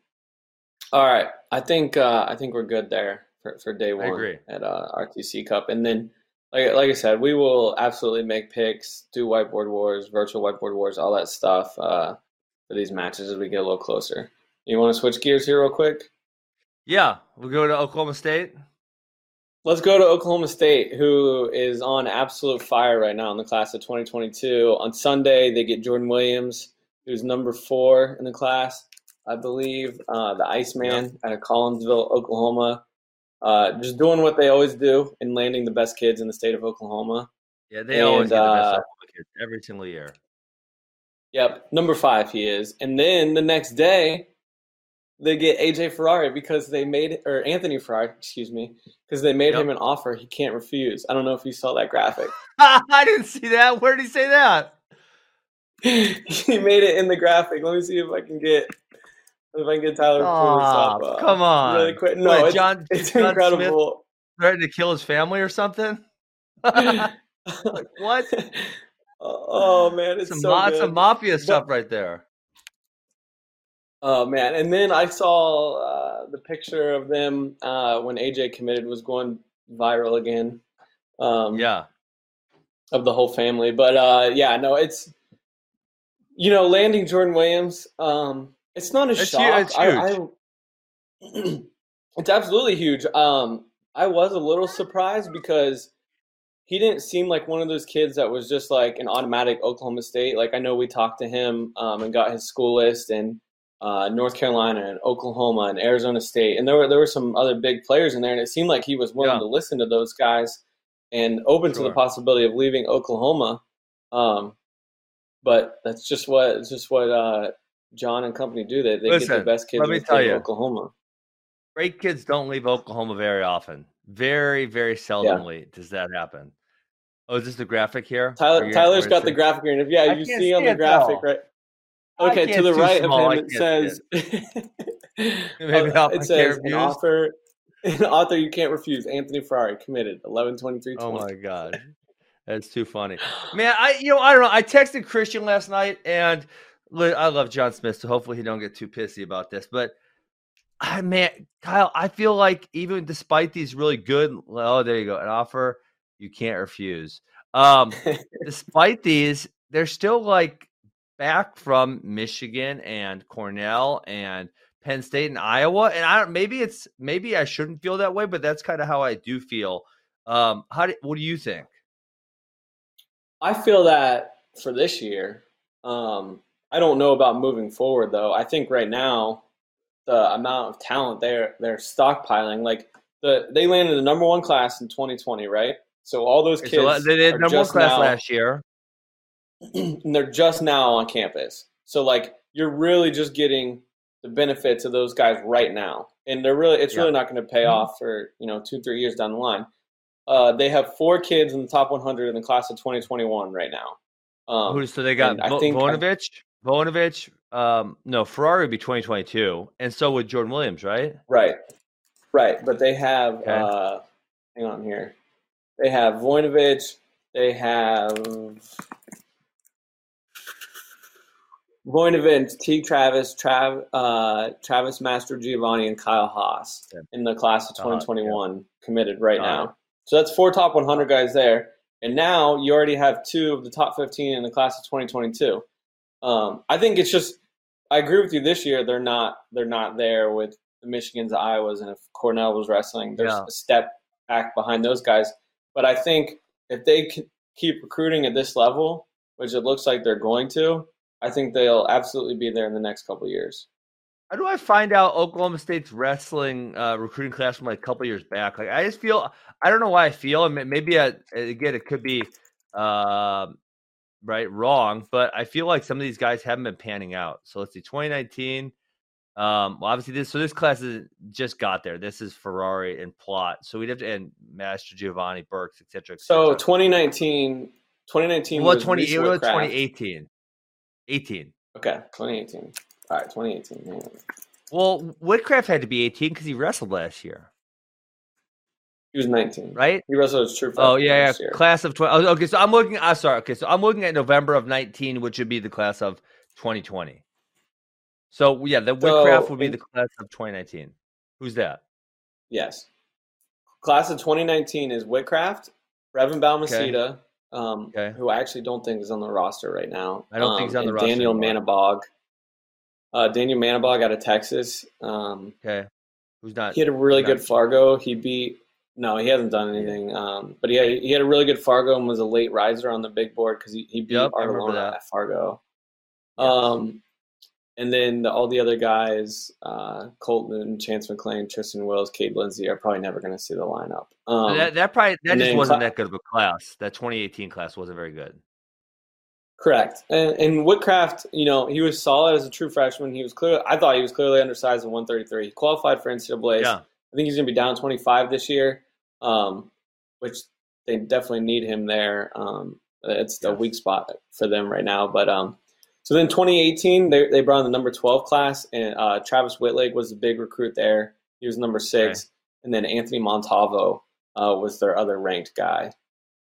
all right, I think uh, I think we're good there for, for day one at uh, RTC Cup, and then like like I said, we will absolutely make picks, do whiteboard wars, virtual whiteboard wars, all that stuff uh, for these matches as we get a little closer. You want to switch gears here real quick? Yeah, we'll go to Oklahoma State. Let's go to Oklahoma State, who is on absolute fire right now in the class of 2022. On Sunday, they get Jordan Williams, who's number four in the class, I believe, uh, the Iceman out of Collinsville, Oklahoma. Uh, just doing what they always do and landing the best kids in the state of Oklahoma. Yeah, they always get the best uh, Oklahoma kids every single year. Yep, number five he is. And then the next day, they get AJ Ferrari because they made or Anthony Ferrari, excuse me, because they made Yep. him an offer he can't refuse. I don't know if you saw that graphic. [LAUGHS] I didn't see that. Where did he say that? [LAUGHS] he made it in the graphic. Let me see if I can get if I can get Tyler pull this uh, come on. really quick. No, What, it's, John, it's John incredible. threatened to kill his family or something? [LAUGHS] like, what? [LAUGHS] oh man, it's Some, so ma- good. some mafia stuff right there. Oh man! And then I saw uh, the picture of them uh, when AJ committed was going viral again. Um, Yeah. of the whole family. But uh, yeah, no, it's you know landing Jordan Williams. Um, it's not a It's shock. it's I, I, [CLEARS THROAT] it's absolutely huge. Um, I was a little surprised because he didn't seem like one of those kids that was just like an automatic Oklahoma State. Like I know we talked to him um, and got his school list and. Uh, North Carolina and Oklahoma and Arizona State, and there were there were some other big players in there, and it seemed like he was willing Yeah. to listen to those guys and open to the possibility of leaving Oklahoma. Um, but that's just what it's just what uh, John and company do. They they get the best kids let me tell state you. Oklahoma. Great kids don't leave Oklahoma very often. Very, very seldomly does that happen. Oh, is this the graphic here? Are Tyler you- Tyler's where got it the says- graphic here, and if yeah, I you can't see on the graphic though. right. Okay, to the right small, of him, it says. [LAUGHS] Maybe [LAUGHS] uh, it says an views. [LAUGHS] author, an author you can't refuse. Anthony Ferrari committed eleven twenty three. Oh my god, that's too funny, man. I you know I don't know. I texted Christian last night, and li- I love John Smith, so hopefully he don't get too pissy about this. But I man, Kyle, I feel like even despite these really good, oh there you go, an offer you can't refuse. Um, [LAUGHS] despite these, they're still like back from Michigan and Cornell and Penn State and Iowa. And I don't maybe it's maybe I shouldn't feel that way, but that's kind of how I do feel. Um, how do what do you think? I feel that for this year. Um, I don't know about moving forward though. I think right now the amount of talent they're they're stockpiling, like the they landed the number one class in 2020, right? So all those kids so they did number one class now, last year. [CLEARS THROAT] and they're just now on campus. So like you're really just getting the benefits of those guys right now, and they're really it's Yeah. really not going to pay Mhm. off for you know two three years down the line. Uh, they have four kids in the top 100 in the class of 2021 right now. Um, Who so they got and I think- Voinovich, Voinovich, um, no Ferrari would be 2022, and so would Jordan Williams, right? Right, right. But they have, Okay. uh, hang on here. They have Voinovich. They have Voinovich, T. Travis, Trav, uh, Travis Mastrogiovanni, and Kyle Haas in the class of Kyle Haas, 2021 committed right Got now. So that's four top 100 guys there. And now you already have two of the top 15 in the class of 2022. Um, I think it's just I agree with you. This year they're not they're not there with the Michigans, the Iowas, and if Cornell was wrestling, there's Yeah. a step back behind those guys. But I think if they keep recruiting at this level, which it looks like they're going to, I think they'll absolutely be there in the next couple of years. How do I find out Oklahoma State's wrestling uh, recruiting class from like a couple years back? Like, I just feel I don't know why I feel, and maybe I, again it could be um right wrong, but I feel like some of these guys haven't been panning out. So let's see, 2019. Um, well, obviously this so this class is just got there. This is Ferrari and Plott, so we'd have to and Mastrogiovanni Burks, etc. So 2019, 2019 what was 20 it was Witcraft. 2018, 18. Okay, 2018. All right, 2018. hang. Well, Witcraft had to be 18 because he wrestled last year, He was 19. right? He wrestled as true. Oh yeah, yeah. class of twenty. Okay, so I'm looking. I'm sorry. Okay, so I'm looking at November of nineteen, which would be the class of 2020. So yeah, the So, Witcraft would be the class of 2019. Who's that? Yes. Class of 2019 is Witcraft, Brevin Balmaceda, um, Okay. who I actually don't think is on the roster right now. I don't think he's on um, the roster Daniel. Manibog. Uh, Daniel Manibog out of Texas. Um, Okay, who's not? he had a really good Fargo. He beat No, he hasn't done anything. Um, but he had, he had a really good Fargo and was a late riser on the big board because he, he beat Yep, Artelona at Fargo. Um, and then the, all the other guys, uh, Colton, Chance McClain, Tristan Wills, Kate Lindsay, are probably never going to see the lineup. Um, that that probably that just wasn't cla- that good of a class. That 2018 class wasn't very good. Correct. And, and Witcraft, you know, he was solid as a true freshman. He was clear. I thought he was clearly undersized at 133. He qualified for NCAA's. Yeah. I think he's going to be down 25 this year, um, which they definitely need him there. Um, it's a Yes. weak spot for them right now. But um, so then 2018, they, they brought in the number 12 class, and uh, Travis Wittlake was the big recruit there. He was number six. And then Anthony Montalvo uh, was their other ranked guy.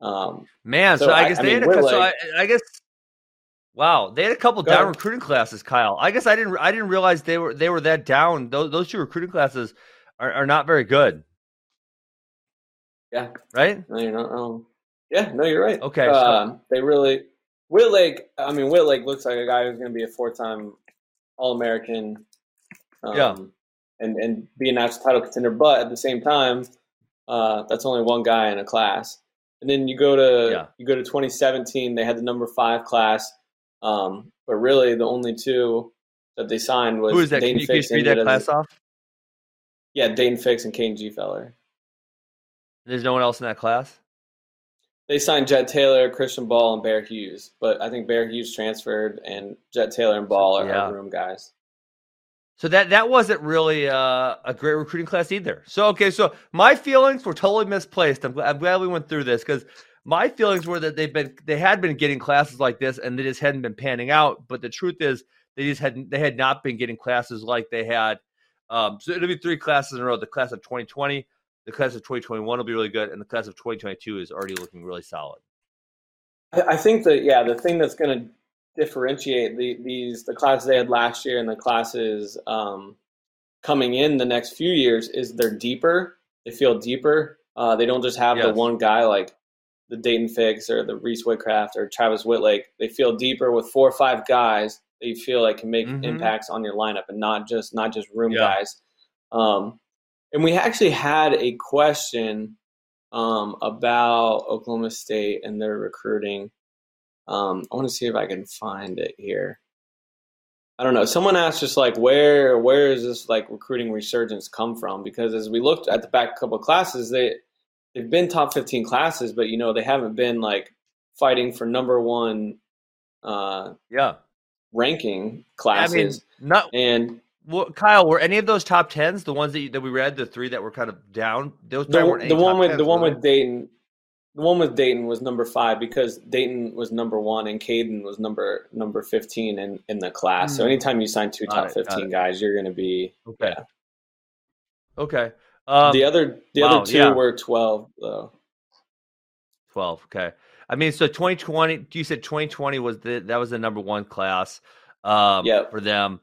Um, Man, so, So, I I- guess I they mean, had a so I, I guess wow, they had a couple down ahead. recruiting classes, Kyle. I guess I didn't I didn't realize they were they were that down. Those those two recruiting classes are, are not very good, yeah, right? No, you're not wrong. Yeah, no, you're right. Okay, so- Um, they really Wittlake. I mean, Wittlake looks like a guy who's going to be a four-time All-American. Um, Yeah. And and be a national title contender, but at the same time, uh, that's only one guy in a class. And then you go to Yeah. you go to 2017. They had the number five class, um, but really the only two that they signed was Who is that? Can you, can you read that as- class off? Yeah, Daton Fix and Kaden Gfeller. There's no one else in that class. They signed Jet Taylor, Christian Ball, and Bear Hughes, but I think Bear Hughes transferred, and Jet Taylor and Ball are, Yeah. room guys. So that that wasn't really uh, a great recruiting class either. So okay, so my feelings were totally misplaced. I'm glad, I'm glad we went through this because my feelings were that they've been they had been getting classes like this and they just hadn't been panning out. But the truth is they just had they had not been getting classes like they had. Um, so it'll be three classes in a row. The class of 2020, the class of 2021 will be really good, and the class of 2022 is already looking really solid. I, I think that yeah, the thing that's going to differentiate the, these the classes they had last year and the classes um, coming in the next few years is they're deeper. They feel deeper. Uh, they don't just have the one guy like the Daton Fix or the Reece Witcraft or Travis Wittlake. They feel deeper with four or five guys that you feel like can make Mhm. impacts on your lineup and not just not just room Yeah. guys. Um, and we actually had a question um, about Oklahoma State and their recruiting. Um, I want to see if I can find it here. I don't know. Someone asked just like where where is this like recruiting resurgence come from? Because as we looked at the back couple of classes, they they've been top fifteen classes, but you know they haven't been like fighting for number one uh, Yeah, ranking I classes. mean, not and well, Kyle. Were any of those top tens the ones that you, that we read? The three that were kind of down. Those the, the one with 10s, the one with Daton, the one with Daton was number five because Daton was number one and Kaden was number number fifteen in, in the class. So Hmm. anytime you sign two Got top it, fifteen guys, you're going to be? Okay. yeah. Okay. Um, the other the wow, other two yeah. were twelve though. 12 okay i mean so 2020 you said 2020 was the that was the number one class um Yep. for them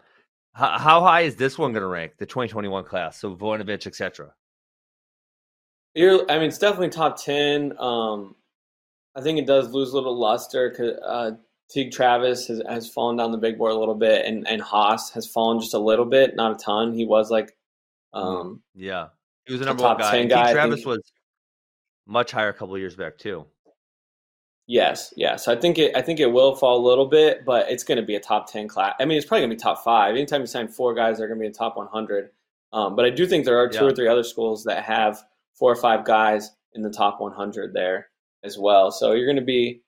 how, how high is this one going to rank the 2021 class so voinovich etc You're, I mean, it's definitely top ten. Um, I think it does lose a little luster because uh, Teague Travis has, has fallen down the big board a little bit, and and Haas has fallen just a little bit, not a ton. He was like, um, yeah he was the The number one guy 10 guy, Teague travis was much higher a couple of years back too Yes, yeah. So I think it I think it will fall a little bit, but it's going to be a top ten class. I mean, it's probably going to be top five. Anytime you sign four guys, they're going to be in top one hundred. Um, but I do think there are two Yeah. or three other schools that have four or five guys in the top one hundred there as well. So you're going to be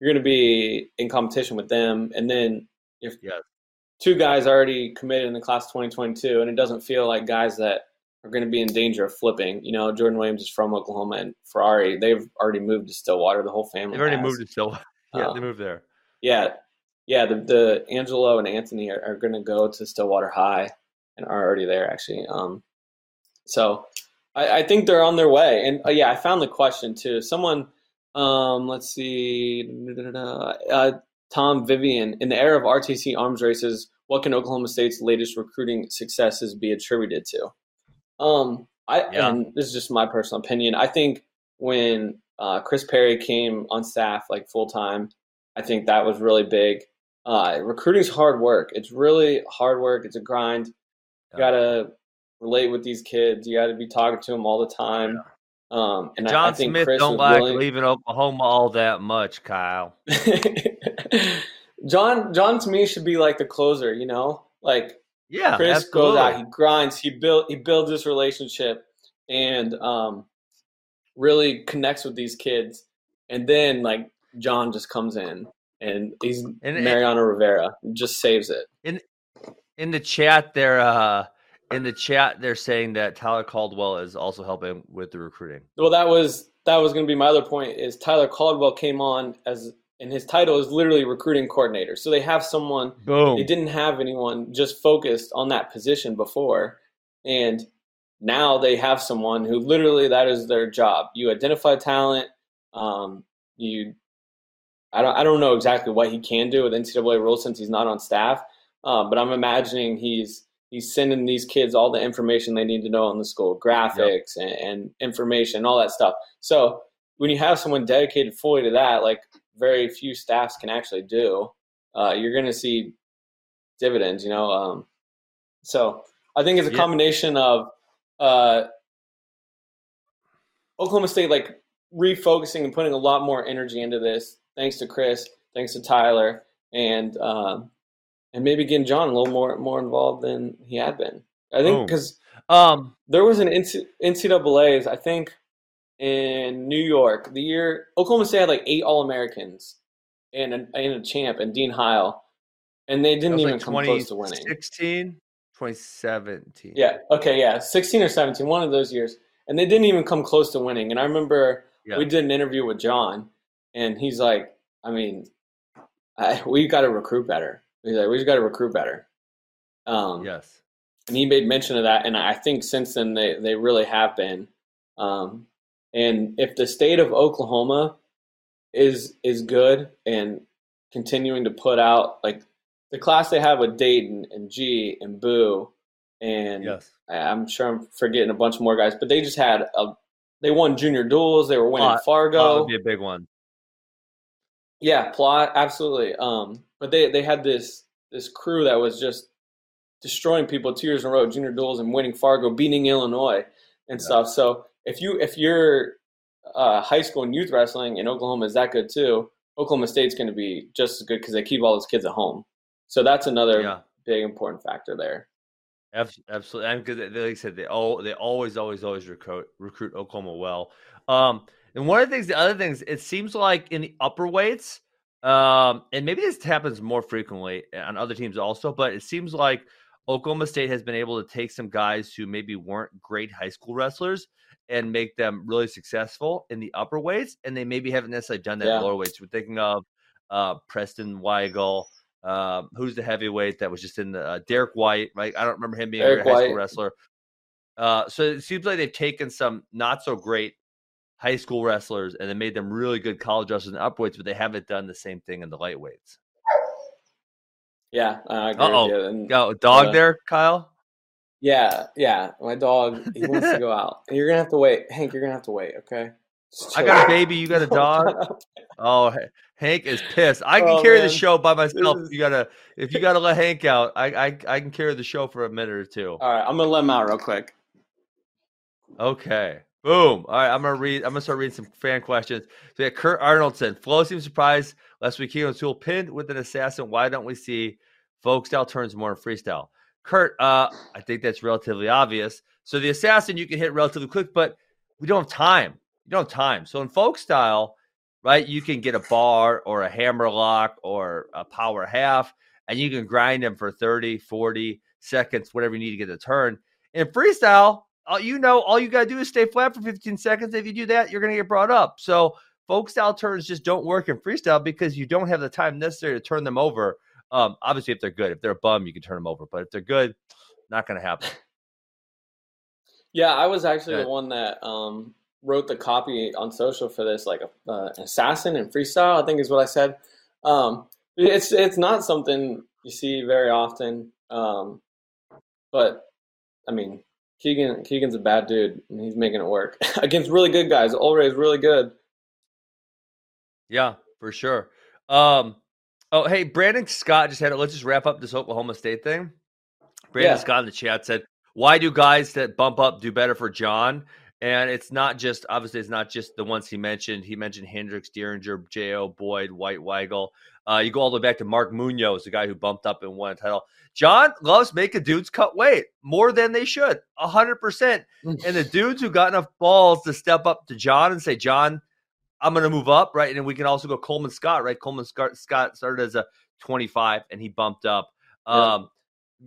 you're going to be in competition with them, and then if Yes. two guys already committed in the class 2022, and it doesn't feel like guys that are going to be in danger of flipping. You know, Jordan Williams is from Oklahoma, and Ferrari they've already moved to Stillwater. The whole family they've already has. moved to Stillwater. [LAUGHS] yeah Uh, they moved there Yeah, yeah. The, the Angelo and Anthony are, are going to go to Stillwater High and are already there actually. Um, so I, I think they're on their way. And uh, yeah, I found the question too. Someone, um, let's see, uh, Tom Vivian. In the era of RTC arms races, what can Oklahoma State's latest recruiting successes be attributed to? Um, I Yeah. and this is just my personal opinion. I think when uh, Chris Perry came on staff like full time, I think that was really big. Uh, recruiting's hard work. It's really hard work. It's a grind. You Yeah. gotta relate with these kids. You gotta be talking to them all the time. Um, and John I, I think Smith Chris don't like willing- leaving Oklahoma all that much, Kyle. [LAUGHS] John John to me should be like the closer, you know? Like Yeah, Chris absolutely. goes out, he grinds, he build he builds this relationship and um really connects with these kids. And then like John just comes in and he's And- Mariano Rivera just saves it. In in the chat, they're uh, in the chat they're saying that Tyler Caldwell is also helping with the recruiting. Well, that was that was going to be my other point. Is Tyler Caldwell came on as and his title is literally recruiting coordinator. So they have someone Boom. they didn't have anyone just focused on that position before, and now they have someone who literally that is their job. You identify talent. Um, you, I don't I don't know exactly what he can do with NCAA rules since he's not on staff, um, but I'm imagining he's he's sending these kids all the information they need to know on the school, graphics and, and information, all that stuff. So when you have someone dedicated fully to that, like very few staffs can actually do, uh, you're going to see dividends. You know, um, so I think it's a combination of uh, Oklahoma State like refocusing and putting a lot more energy into this, thanks to Chris, thanks to Tyler, and um, and maybe getting John a little more more involved than he had been. I think because Um, there was an NC- NCAA's, I think, in New York, the year Oklahoma State had like eight All Americans and a, and a champ and Dean Heil, and they didn't even like come close to winning. 2016, 2017. Yeah. Okay. Yeah. 16 or 17, one of those years. And they didn't even come close to winning. And I remember Yeah. we did an interview with John, and he's like, I mean, I, we got to recruit better. He's like, we just got to recruit better. Um, Yes. and he made mention of that. And I think since then they, they really have been. Um, and if the state of Oklahoma is is good and continuing to put out like the class they have with Daton and G and Boo and Yes. I'm sure I'm forgetting a bunch more guys, but they just had a they won junior duels. They were winning Plott. That Fargo. would be a big one. Yeah, plot absolutely. Um, but they they had this this crew that was just destroying people two years in a row, junior duels and winning Fargo, beating Illinois and Yeah. stuff. So if you if you're uh, high school and youth wrestling in Oklahoma is that good too, Oklahoma State's going to be just as good because they keep all those kids at home. So that's another Yeah. big important factor there. Abs- Absolutely, and because like I said, they all they always, always, always recruit recruit Oklahoma well. Um, and one of the things, the other things, it seems like in the upper weights, um, and maybe this happens more frequently on other teams also, but it seems like Oklahoma State has been able to take some guys who maybe weren't great high school wrestlers and make them really successful in the upper weights, and they maybe haven't necessarily done that Yeah. in lower weights. We're thinking of uh, Preston Weigel. Um, who's the heavyweight that was just in the uh, Derek White, right? I don't remember him being a Derek great high school wrestler. Uh, so it seems like they've taken some not so great high school wrestlers and then made them really good college wrestlers in the upweights, but they haven't done the same thing in the lightweights. Yeah, I agree Uh-oh. with you. And Go dog Uh, there, Kyle. Yeah, yeah. My dog, he wants to go [LAUGHS] out. You're gonna have to wait, Hank. You're gonna have to wait. Okay. I got a baby. You got a [LAUGHS] dog. Oh, H- Hank is pissed. I can Oh, carry the show by myself. is- You gotta, if you gotta let Hank out, I, I, I can carry the show for a minute or two. All right, I'm gonna let him out real quick. Okay. Boom. All right. I'm gonna read. I'm gonna start reading some fan questions. So yeah, Kurt Arnoldson. Flo seems surprised last week. Keegan Tool pinned with an assassin. Why don't we see folk style turns more in freestyle? Kurt, uh, I think that's relatively obvious. So the assassin you can hit relatively quick, but we don't have time. You don't have time. So in folk style, right, you can get a bar or a hammer lock or a power half, and you can grind them for 30, 40 seconds, whatever you need to get the turn. In freestyle, all you know, all you gotta do is stay flat for 15 seconds. If you do that, you're gonna get brought up. So folk style turns just don't work in freestyle because you don't have the time necessary to turn them over. Um, obviously, if they're good, if they're a bum, you can turn them over. But if they're good, not gonna happen. [LAUGHS] Yeah, I was actually the one that um, wrote the copy on social for this, like uh, assassin and freestyle. I think is what I said. Um, it's it's not something you see very often, um, but I mean, Keegan Keegan's a bad dude, and he's making it work [LAUGHS] against really good guys. Ulray's really good. Yeah, for sure. Um, oh, hey, Brandon Scott just had it. Let's just wrap up this Oklahoma State thing. Brandon Yeah. Scott in the chat said, "Why do guys that bump up do better for John?" And it's not just obviously it's not just the ones he mentioned. He mentioned Hendricks, Dieringer, Jo Boyd, White Weigel. Uh, you go all the way back to Mark Munoz, the guy who bumped up and won a title. John loves making dudes cut weight more than they should, hundred percent. And the [LAUGHS] dudes who got enough balls to step up to John and say, "John, I'm going to move up," right? And we can also go Coleman Scott, right? Coleman Scott started as a 25 and he bumped up. Um,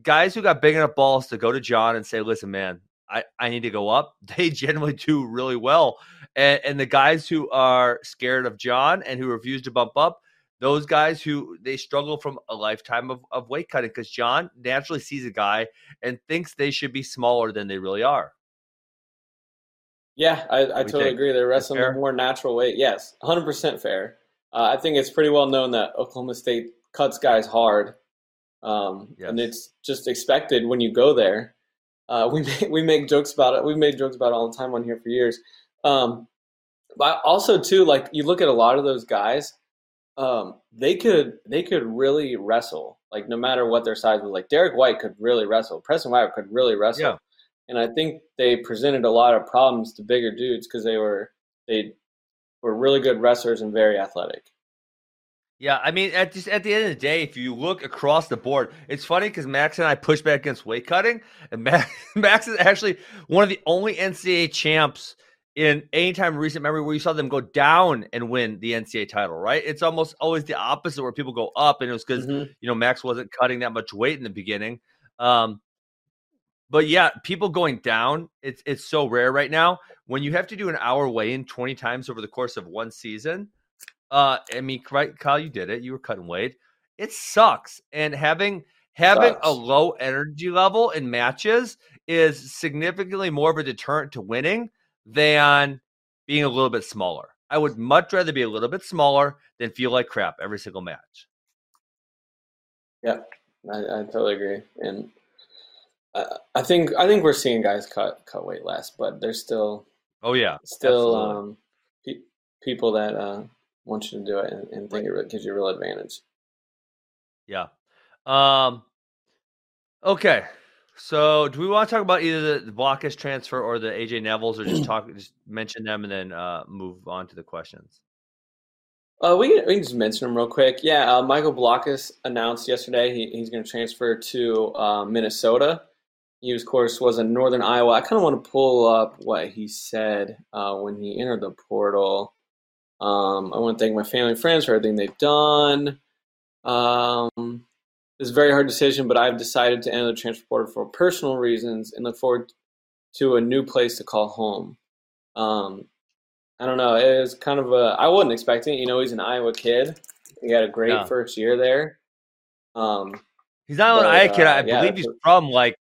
guys who got big enough balls to go to John and say, "Listen, man, I, I need to go up." [LAUGHS] They generally do really well, and, and the guys who are scared of John and who refuse to bump up those guys who they struggle from a lifetime of, of weight cutting because John naturally sees a guy and thinks they should be smaller than they really are. Yeah, I, I totally agree. They're wrestling a more natural weight. Yes, 100% fair. Uh, I think it's pretty well known that Oklahoma State cuts guys hard. Um, yes. And it's just expected when you go there. Uh, we, [LAUGHS] make, we make jokes about it. We've made jokes about it all the time on here for years. Um, but also, too, like you look at a lot of those guys – um, they could they could really wrestle. Like no matter what their size was, like Derek White could really wrestle. Preston White could really wrestle. Yeah. And I think they presented a lot of problems to bigger dudes because they were they were really good wrestlers and very athletic. Yeah, I mean, at just at the end of the day, if you look across the board, it's funny because Max and I push back against weight cutting, and Max, [LAUGHS] Max is actually one of the only NCAA champs in any time recent memory where you saw them go down and win the NCAA title, right? It's almost always the opposite where people go up, and it was because mm-hmm. you know Max wasn't cutting that much weight in the beginning. Um, but yeah, people going down, it's it's so rare right now. When you have to do an hour weigh in 20 times over the course of one season, uh, I mean, right, Kyle, you did it. You were cutting weight. It sucks. And having having sucks. a low energy level in matches is significantly more of a deterrent to winning than being a little bit smaller. I would much rather be a little bit smaller than feel like crap every single match. Yeah, I, I totally agree, and I, I, think I think we're seeing guys cut cut weight less, but there's still oh yeah, still um, pe- people that uh, want you to do it and, and think it gives you a real advantage. Yeah. Um. Okay, so, do we want to talk about either the, the transfer or the AJ Neville's, or just [CLEARS THROAT] talk, just mention them and then uh, move on to the questions? Uh, we, can, we can just mention them real quick. Yeah, uh, Michael Blockus announced yesterday he, he's going to transfer to uh, Minnesota. He, of course, was in Northern Iowa. I kind of want to pull up what he said uh, when he entered the portal. Um, I want to thank my family and friends for everything they've done. Um, it's a very hard decision, but I've decided to enter the transfer portal for personal reasons and look forward to a new place to call home. Um, I don't know. It was kind of a. I wasn't expecting it. You know, he's an Iowa kid. He had a great yeah. first year there. Um, he's not an Iowa kid. I uh, believe he's from like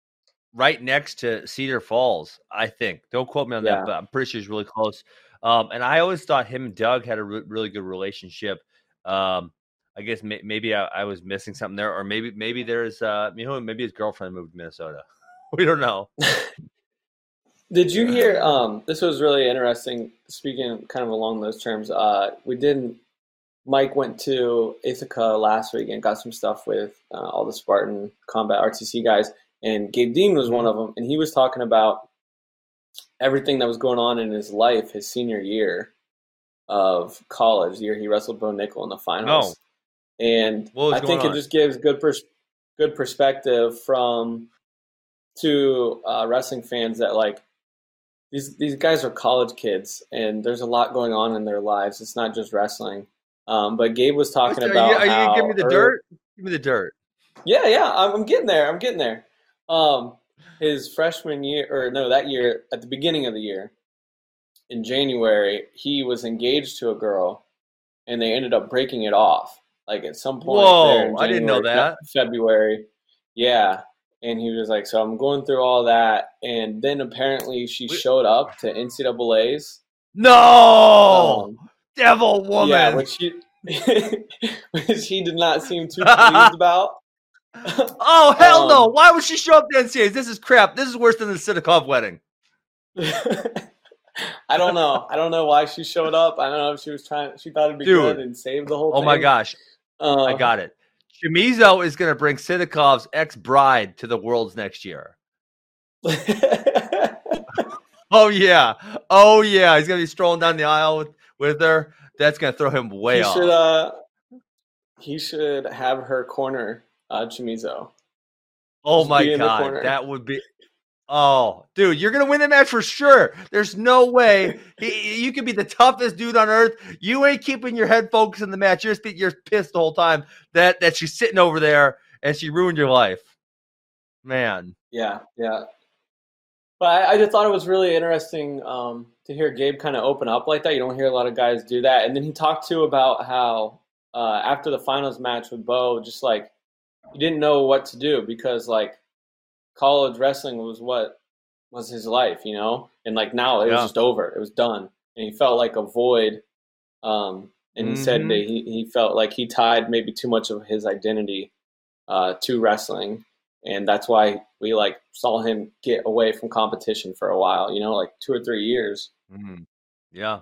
right next to Cedar Falls. I think. Don't quote me on yeah. that, but I'm pretty sure he's really close. Um, and I always thought him and Doug had a re- really good relationship. Um, I guess may, maybe I, I, was missing something there, or maybe maybe there's uh, you know maybe his girlfriend moved to Minnesota. [LAUGHS] we don't know. [LAUGHS] Did you hear? Um, this was really interesting. Speaking kind of along those terms, uh, we didn't. Mike went to Ithaca last week and got some stuff with uh, all the Spartan Combat RTC guys, and Gabe Dean was one of them, and he was talking about everything that was going on in his life his senior year of college, the year he wrestled Bo Nickal in the finals. No and I think it just gives good pers- good perspective from to uh, wrestling fans that like these these guys are college kids and there's a lot going on in their lives. It's not just wrestling. Um, but Gabe was talking are about. You, are you giving me the dirt? Give me the dirt. Yeah, yeah, I'm, I'm getting there. I'm getting there. Um, his freshman year, or no, that year at the beginning of the year, in January, he was engaged to a girl, and they ended up breaking it off like at some point. Whoa, I didn't know that. February. Yeah. And he was like, so I'm going through all that. And then apparently she showed up to NCAA's. No! Um, Devil woman. Yeah, which she, [LAUGHS] which he did not seem too pleased [LAUGHS] about. [LAUGHS] oh, hell um, no. Why would she show up to NCAA's? This is crap. This is worse than the Sidakov wedding. [LAUGHS] I don't know. I don't know why she showed up. I don't know if she was trying. She thought it'd be Dude. good and save the whole. Oh thing. my gosh! Uh, I got it. Chamizo is going to bring Sidakov's ex bride to the Worlds next year. [LAUGHS] Oh yeah, oh yeah. He's gonna be strolling down the aisle with with her. That's gonna throw him way he off. should uh he should have her corner uh Chamizo. oh just my be in the god, that would be. Oh, dude, you're gonna win the match for sure. There's no way [LAUGHS] he, you could be the toughest dude on earth. You ain't keeping your head focused in the match. You're just, you're pissed the whole time that that she's sitting over there and she ruined your life, man. Yeah, yeah. But I, I just thought it was really interesting um, to hear Gabe kind of open up like that. You don't hear a lot of guys do that. And then he talked too about how uh, after the finals match with Bo, just like he didn't know what to do because like college wrestling was what was his life, you know. And like now it was just over. It was done, and he felt like a void. Um, and he said Mhm. that he, he felt like he tied maybe too much of his identity uh, to wrestling and that's why we like saw him get away from competition for a while. You know, like two or three years. Mhm. Yeah.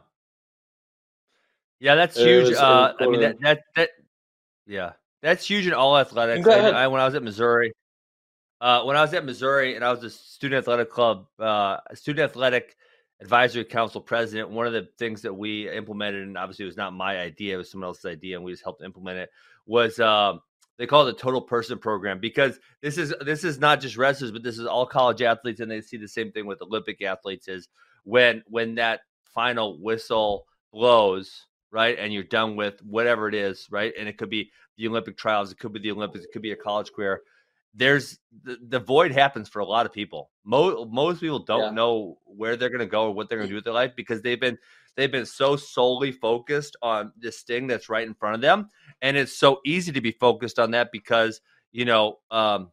Yeah, that's It huge. was- uh, I mean, that, that, that, yeah, that's huge in all athletics. I. I, when I was at Missouri, uh, when I was at Missouri and I was a student athletic club, uh, student athletic advisory council president, one of the things that we implemented, and obviously it was not my idea, it was someone else's idea, and we just helped implement it, was um, they call it the total person program because this is this is not just wrestlers, but this is all college athletes, and they see the same thing with Olympic athletes is when when that final whistle blows, right, and you're done with whatever it is, right, and it could be the Olympic trials, it could be the Olympics, it could be a college career. There's the, the void happens for a lot of people. Most most people don't Yeah. know where they're going to go or what they're going to do with their life because they've been they've been so solely focused on this thing that's right in front of them, and it's so easy to be focused on that because you know um,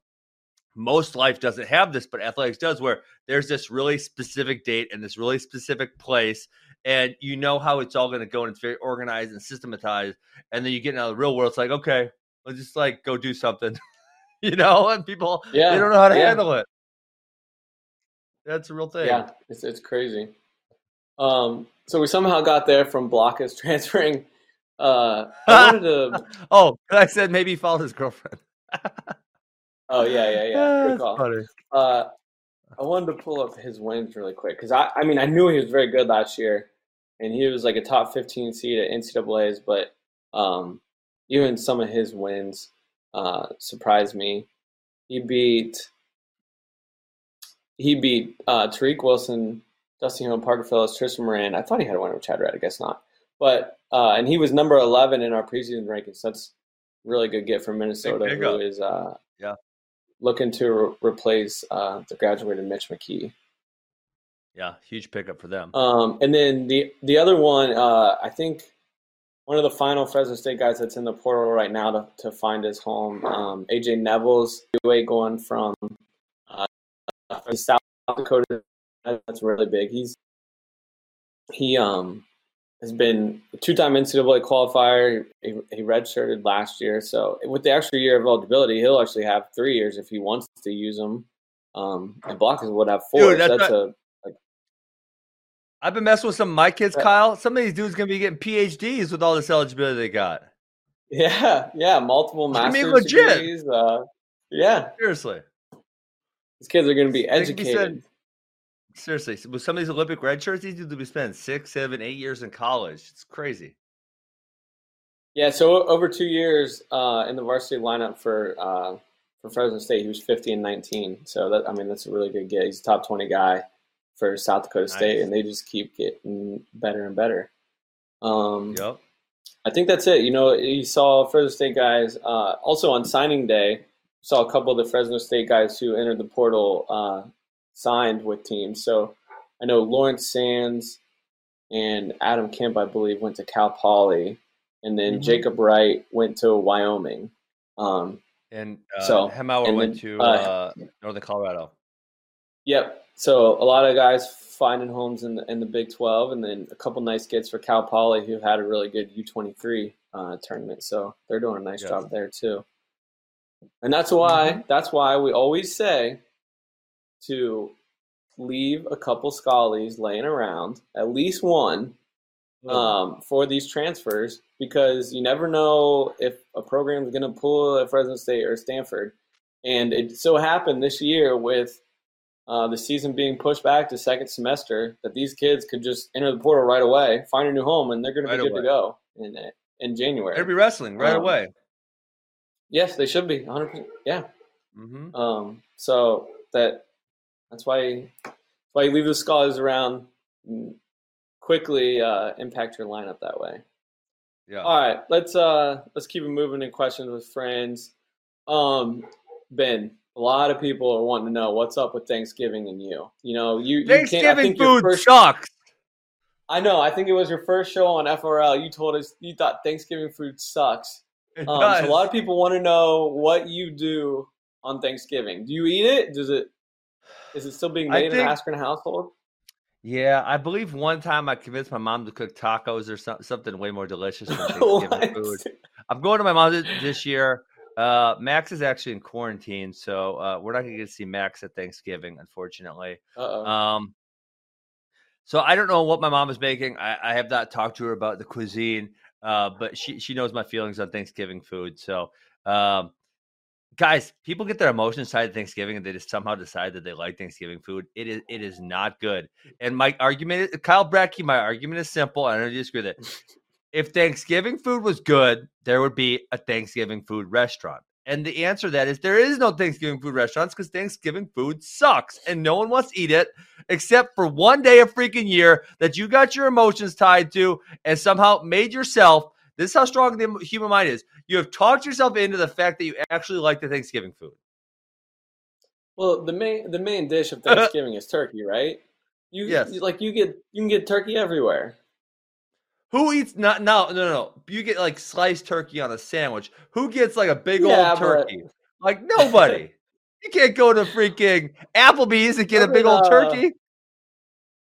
most life doesn't have this, but athletics does, where there's this really specific date and this really specific place, and you know how it's all going to go, and it's very organized and systematized. And then you get into the real world, it's like, okay, let's just like go do something, [LAUGHS] you know, and people Yeah, they don't know how to yeah. handle it. That's a real thing. Yeah, it's it's crazy. Um, so we somehow got there from Blockus [LAUGHS] transferring. Uh, [LAUGHS] I wanted to. Oh, I said maybe follow his girlfriend. Oh yeah, yeah, yeah. Good call. funny. Uh, I wanted to pull up his wins really quick because I, I mean, I knew he was very good last year, and he was like a top 15 seed at NCAA's. But um, even some of his wins uh, surprised me. He beat he beat uh, Tariq Wilson, Dusty Hill, Parker Filius, Tristan Moran. I thought he had a win with Chad Red. I guess not. But uh, and he was number 11 in our preseason rankings. That's a really good get from Minnesota, who is uh, Yeah. looking to re- replace uh, the graduated Mitch McKee. Yeah, huge pickup for them. Um, and then the the other one, uh, I think one of the final Fresno State guys that's in the portal right now to, to find his home, um, AJ Nevills UA going from uh, South Dakota. That's really big. He's he um has been a two-time NCAA qualifier. He, he redshirted last year, so with the extra year of eligibility, he'll actually have three years if he wants to use them. Um, and Blockers would have four. Dude, so that's that's not- a I've been messing with some of my kids, Yeah. Kyle. Some of these dudes gonna be getting PhDs with all this eligibility they got. Yeah, yeah, multiple master's I mean, legit. degrees. Uh, yeah, Seriously, these kids are going to be educated. seriously. With some of these Olympic red shirts, these dudes will be spending six, seven, eight years in college. It's crazy. Yeah, so over two years uh, in the varsity lineup for uh, for Fresno State, he was 50 and 19. So that I mean, that's a really good get. He's a top 20 guy for South Dakota State, and they just keep getting better and better. Um, Yep. I think that's it. You know, you saw Fresno State guys uh, also on signing day. Saw a couple of the Fresno State guys who entered the portal uh, signed with teams. So I know Lawrence Saenz and Adam Kemp, I believe, went to Cal Poly, and then Mhm. Jacob Wright went to Wyoming. Um, And uh, So, Hemauer went then, to uh, uh, Northern Colorado. Yep. So a lot of guys finding homes in the, in the Big 12, and then a couple nice gets for Cal Poly, who had a really good U23 uh, tournament. So they're doing a nice Yes. job there too. And that's why Mm-hmm. that's why we always say to leave a couple schollies laying around, at least one, um, for these transfers because you never know if a program is going to pull at Fresno State or Stanford. And it so happened this year with uh, the season being pushed back to second semester, that these kids could just enter the portal right away, find a new home, and they're going to be good to go in in January. They'd be wrestling right Um, away. yes, they should be 100. percent Yeah. hmm Um, so that that's why that's why you leave the scholars around quickly uh, impact your lineup that way. Yeah. All right, let's uh let's keep it moving in questions with friends. Um, Ben, a lot of people are wanting to know what's up with Thanksgiving and you. You know, you, you Thanksgiving think food first. sucks. I know. I think it was your first show on FRL. You told us you thought Thanksgiving food sucks. It Um, does. so a lot of people want to know what you do on Thanksgiving. Do you eat it? Does it? Is it still being made in the think- Askren household? Yeah, I believe one time I convinced my mom to cook tacos or some, something way more delicious than [LAUGHS] Thanksgiving food. I'm going to my mom's this year. Uh, Max is actually in quarantine, so uh, we're not going to get to see Max at Thanksgiving, unfortunately. Uh-oh. Um, so I don't know what my mom is making. I, I have not talked to her about the cuisine, uh, but she she knows my feelings on Thanksgiving food. So, um, guys, people get their emotions tied to Thanksgiving, and they just somehow decide that they like Thanksgiving food. It is it is not good. And my argument, is- Kyle Brackey, my argument is simple. I don't disagree with it. If Thanksgiving food was good, there would be a Thanksgiving food restaurant. And the answer to that is there is no Thanksgiving food restaurants because Thanksgiving food sucks and no one wants to eat it except for one day a freaking year that you got your emotions tied to and somehow made yourself. This is how strong the human mind is. You have talked yourself into the fact that you actually like the Thanksgiving food. well, the main the main dish of [LAUGHS] Thanksgiving is turkey, right? You, Yes. you- like you get you can get turkey everywhere. Who eats not no no no? You get like sliced turkey on a sandwich. Who gets like a big Yeah, old but- turkey? Like nobody. [LAUGHS] you can't go to freaking Applebee's and get a big old uh, turkey.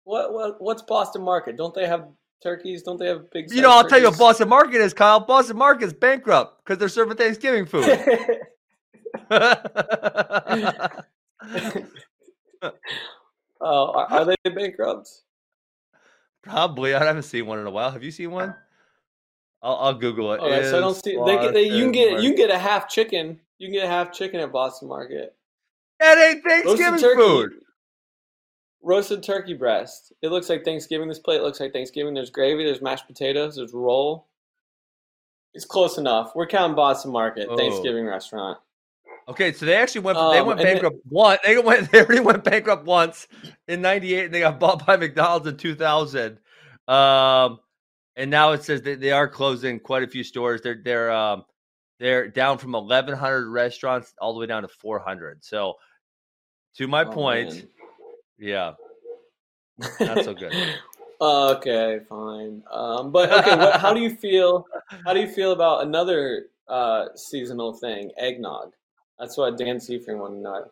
What what what's Boston Market? Don't they have turkeys? Don't they have big? You know, I'll sized tell you what? Boston Market is, Kyle. Boston Market is bankrupt because they're serving Thanksgiving food. [LAUGHS] [LAUGHS] Oh, are, are they bankrupt? Probably. I haven't seen one in a while. Have you seen one? I'll, I'll Google it. Oh, that's- I don't see. They, get- they, you can get you can get a half chicken. You can get a half chicken at Boston Market. That ain't Thanksgiving turkey. food. Roasted turkey breast. It looks like Thanksgiving. This plate looks like Thanksgiving. There's gravy. There's mashed potatoes. There's roll. It's close enough. We're counting Boston Market Oh. Thanksgiving restaurant. Okay, so they actually went. they Um, went bankrupt once. They went. [LAUGHS] They already went bankrupt once in '98, and they got bought by McDonald's in 2000. Um, and now it says that they are closing quite a few stores. They're they're um they're down from 1,100 restaurants all the way down to 400. So, to my Oh, point, man. yeah, not so good. [LAUGHS] okay, fine. Um, but okay, what, how do you feel? How do you feel about another uh, seasonal thing, eggnog? That's what Dan Seafring wanted to know.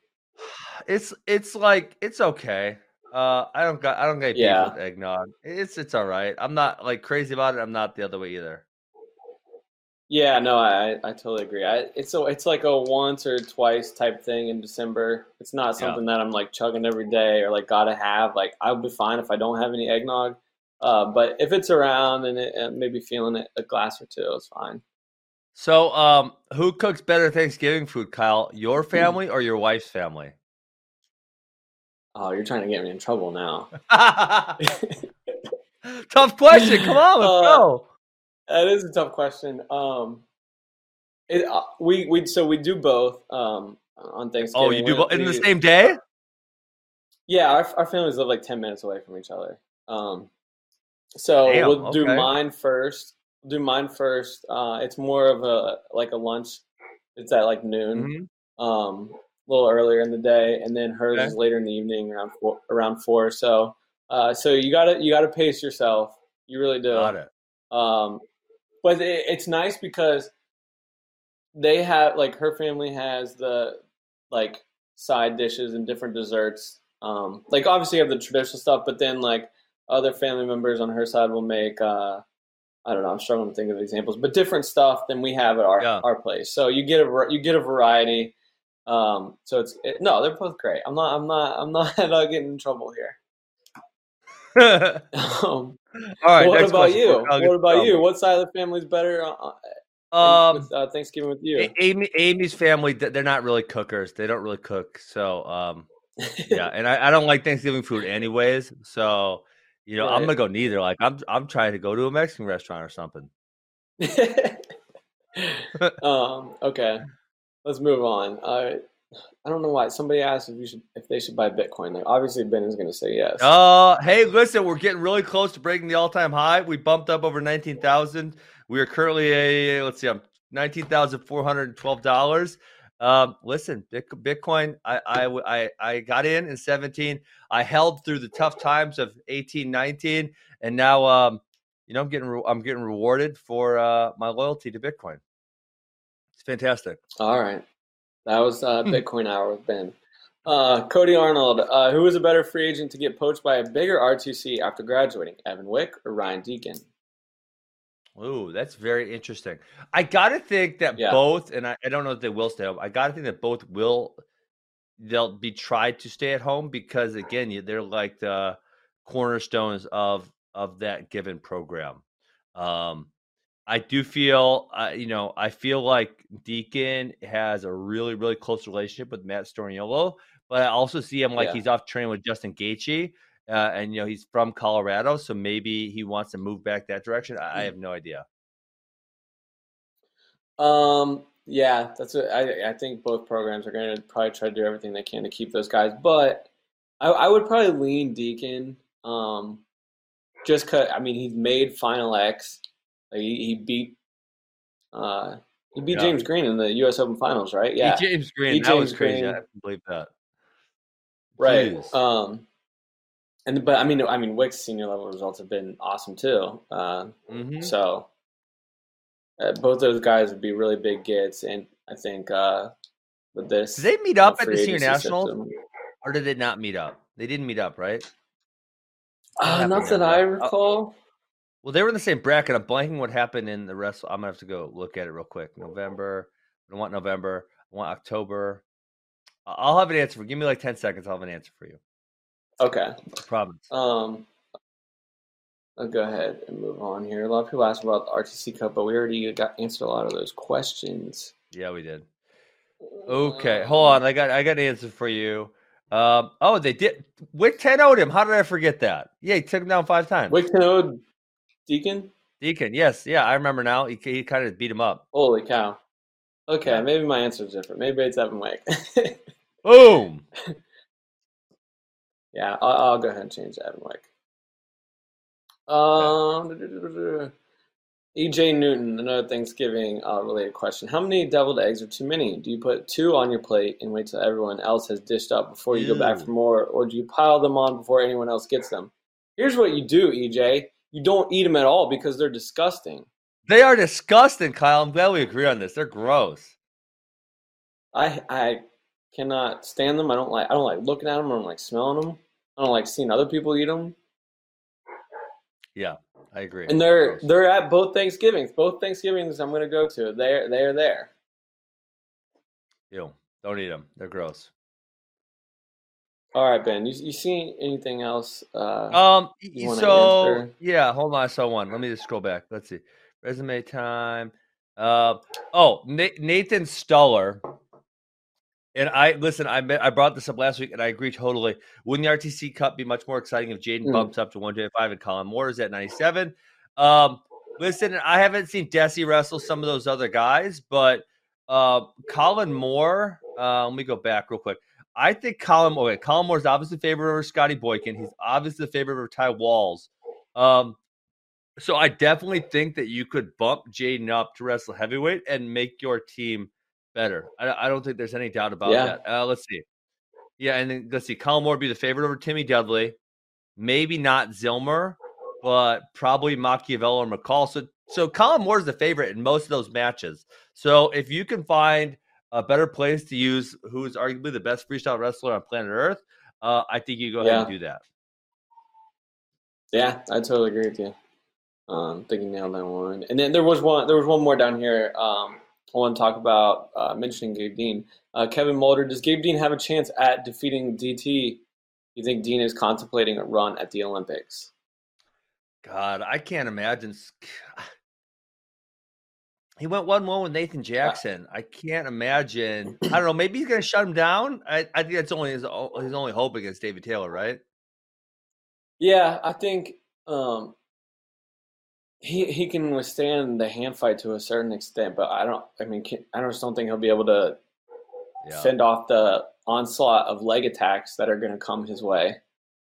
It's it's like it's okay. Uh, I don't got I don't get beef Yeah. with eggnog. It's it's all right. I'm not like crazy about it. I'm not the other way either. Yeah, no, I I totally agree. I, it's a, it's like a once or twice type thing in December. It's not Yeah. something that I'm like chugging every day or like gotta have. Like I'll be fine if I don't have any eggnog. Uh, but if it's around and, it, and maybe feeling it, a glass or two, it's fine. So, um, who cooks better Thanksgiving food, Kyle? Your Hmm. family or your wife's family? Oh, you're trying to get me in trouble now. [LAUGHS] Tough question. Come on, let's Uh, go. That is a tough question. Um, it, uh, we we so we do both um, on Thanksgiving. Oh, you do both in the same day? Yeah, our, our families live like 10 minutes away from each other. Um, so Damn, we'll do mine first. Do mine first. Uh, it's more of a like a lunch. It's at like noon, Mhm. um, a little earlier in the day, and then hers Okay. is later in the evening around four, around four. So, uh, so you gotta you gotta pace yourself. You really do. Got it. Um, but it, it's nice because they have like her family has the like side dishes and different desserts. Um, like obviously you have the traditional stuff, but then like other family members on her side will make uh, I don't know. I'm struggling to think of examples, but different stuff than we have at our Yeah. our place. So you get a you get a variety. Um, so it's it, no, they're both great. I'm not I'm not I'm not [LAUGHS] getting in trouble here. [LAUGHS] [LAUGHS] All Um, right. what about question. you? What about you? What side of the family is better uh, uh, Um, with uh, Thanksgiving with you? Amy, Amy's family, they're not really cookers. They don't really cook. So, um, yeah, and I, I don't like Thanksgiving food anyways. So, you know, right. I'm gonna go neither. Like I'm I'm trying to go to a Mexican restaurant or something. [LAUGHS] um, okay, let's move on. Uh, I don't know why somebody asked if you should if they should buy Bitcoin. Like obviously Ben is going to say yes. Uh hey, listen, we're getting really close to breaking the all-time high. We bumped up over 19,000. We are currently a let's see, I'm $19,412. Um, listen, Bitcoin, I, I, I, I got in in 17. I held through the tough times of 18, 19, and now, um, you know, I'm getting, re- I'm getting rewarded for uh, my loyalty to Bitcoin. It's fantastic. All right. That was uh, hmm. Bitcoin Hour with Ben. Uh, Cody Arnold, uh, who was a better free agent to get poached by a bigger RTC after graduating, Evan Wick or Ryan Deakin? Ooh, that's very interesting. I got to think that yeah. both, and I, I, don't know if they will stay home. I got to think that both will, they'll be tried to stay at home because again, they're like the cornerstones of of that given program. Um, I do feel, uh, you know, I feel like Deakin has a really, really close relationship with Matt Storniolo, but I also see him like yeah. he's off training with Justin Gaethje, uh, and you know he's from Colorado, so maybe he wants to move back that direction. I, I mm. have no idea. Um. Yeah, that's what I. I think both programs are going to probably try to do everything they can to keep those guys, but I, I would probably lean Deakin. Um, just cause I mean he's made Final X. Like he, he beat uh, he beat yeah. James Green in the U.S. Open Finals, right? Yeah, he James Green. He that James was crazy. Green. I can believe that. Right. Jeez. Um, and but I mean, I mean, Wick's senior level results have been awesome too. Uh, mm-hmm. So uh, both those guys would be really big gets, and I think uh, with this, did they meet up at the senior nationals, system, or did they not meet up? They didn't meet up, right? Uh, not that I recall. Well, they were in the same bracket. I'm blanking what happened in the rest. I'm gonna have to go look at it real quick. November. I want November. I want October. I'll have an answer for. Give me like ten seconds. I'll have an answer for you. Okay. Province. Um. I'll go ahead and move on here. A lot of people ask about the RTC Cup, but we already got answered a lot of those questions. Yeah, we did. Okay, hold on. I got I got an answer for you. Um, oh, they did. Wick 10 owed him. How did I forget that? Yeah, he took him down five times. Wick 10 owed Deakin? Deakin, yes, yeah, I remember now. He, he kind of beat him up. Holy cow! Okay, yeah. maybe my answer is different. Maybe it's Evan Wick. [LAUGHS] Boom. Yeah, I'll, I'll, go ahead and change Evan Wick. Um, EJ Newton, another Thanksgiving uh, related question. How many deviled eggs are too many? Do you put two on your plate and wait till everyone else has dished up before you Ew. go back for more, or do you pile them on before anyone else gets them? Here's what you do, EJ you don't eat them at all because they're disgusting. They are disgusting, Kyle. I'm glad we agree on this. They're gross. I I cannot stand them. I don't like I don't like looking at them. I don't like smelling them. I don't like seeing other people eat them. Yeah, I agree. And they're they're at both Thanksgivings. Both Thanksgivings I'm going to go to. They're they're there. Ew! Don't eat them. They're gross. All right, Ben. You you see anything else? Uh, um. So answer? yeah, hold on. I saw one. Let me just scroll back. Let's see. Resume time. Uh. Oh, Nathan Stuller. And I listen. I I brought this up last week, and I agree totally. Wouldn't the RTC Cup be much more exciting if J'den mm. bumps up to one twenty five and Kollin Moore is at ninety seven? Um. Listen, I haven't seen Desi wrestle some of those other guys, but uh, Kollin Moore. Uh, let me go back real quick. I think Kollin. Okay, Kollin Moore's obviously favorite over Scotty Boykin. He's obviously the favorite over Ty Walz. Um, so I definitely think that you could bump J'den up to wrestle heavyweight and make your team better. I, I don't think there's any doubt about yeah. that. Uh, let's see. Yeah, and then let's see. Kollin Moore be the favorite over Timmy Dudley. Maybe not Zillmer, but probably Macchiavello or McCall. So, so Kollin Moore's the favorite in most of those matches. So if you can find a better place to use who is arguably the best freestyle wrestler on planet Earth, uh, I think you go ahead yeah. and do that. Yeah, I totally agree with you. Um, I think you nailed that one. And then there was one. There was one more down here. Um, want to talk about uh, mentioning Gabe Dean. Uh, Kevin Mulder. Does Gabe Dean have a chance at defeating DT? You think Dean is contemplating a run at the Olympics? God, I can't imagine. [SIGHS] He went one one with Nathan Jackson. I can't imagine. I don't know. Maybe he's going to shut him down. I, I think that's only his, his only hope against David Taylor, right? Yeah, I think um, he he can withstand the hand fight to a certain extent, but I don't. I mean, can, I just don't think he'll be able to yeah. fend off the onslaught of leg attacks that are going to come his way.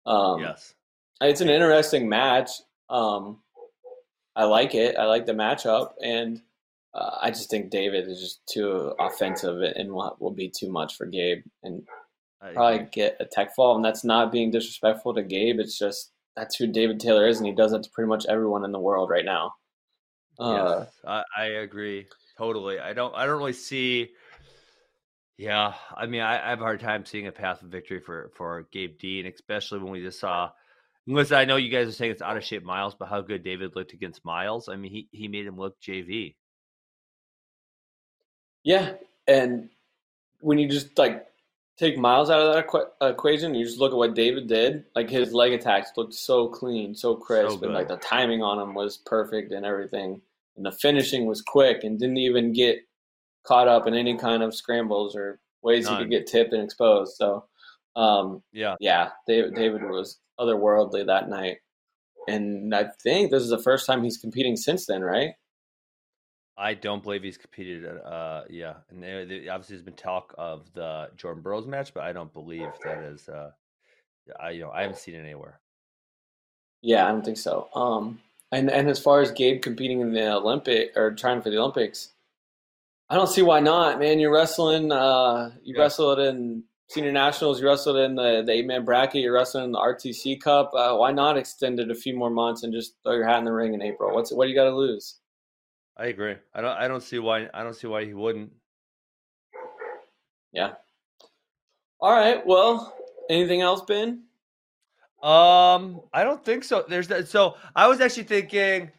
Um, yes, it's an interesting match. Um, I like it. I like the matchup, and uh, I just think David is just too offensive and will, will be too much for Gabe, and probably get a tech fall. And that's not being disrespectful to Gabe. It's just that's who David Taylor is, and he does that to pretty much everyone in the world right now. Uh, yes, I, I agree totally. I don't. I don't really see. Yeah, I mean, I, I, have a hard time seeing a path of victory for for Gabe Dean, especially when we just saw. Listen, I know you guys are saying it's out of shape Myles, but how good David looked against Myles. I mean, he he made him look JV. Yeah, and when you just like take Myles out of that equ- equation, you just look at what David did. Like his leg attacks looked so clean, so crisp, so and like the timing on them was perfect and everything. And the finishing was quick and didn't even get caught up in any kind of scrambles or ways None. he could get tipped and exposed. So, um, yeah, yeah, David, David was otherworldly that night, and I think this is the first time he's competing since then, right? I don't believe he's competed. At, uh, yeah, and there, there, obviously there's been talk of the Jordan Burroughs match, but I don't believe that is. Uh, I you know I haven't seen it anywhere. Yeah, I don't think so. Um, and and as far as Gabe competing in the Olympic or trying for the Olympics, I don't see why not. Man, you're wrestling. Uh, you yeah. wrestled in senior nationals. You wrestled in the, the eight man bracket. You're wrestling in the RTC Cup. Uh, why not extend it a few more months and just throw your hat in the ring in April? What's what do you got to lose? I agree. I don't. I don't see why. I don't see why he wouldn't. Yeah. All right. Well, anything else, Ben? Um, I don't think so. There's that. So I was actually thinking,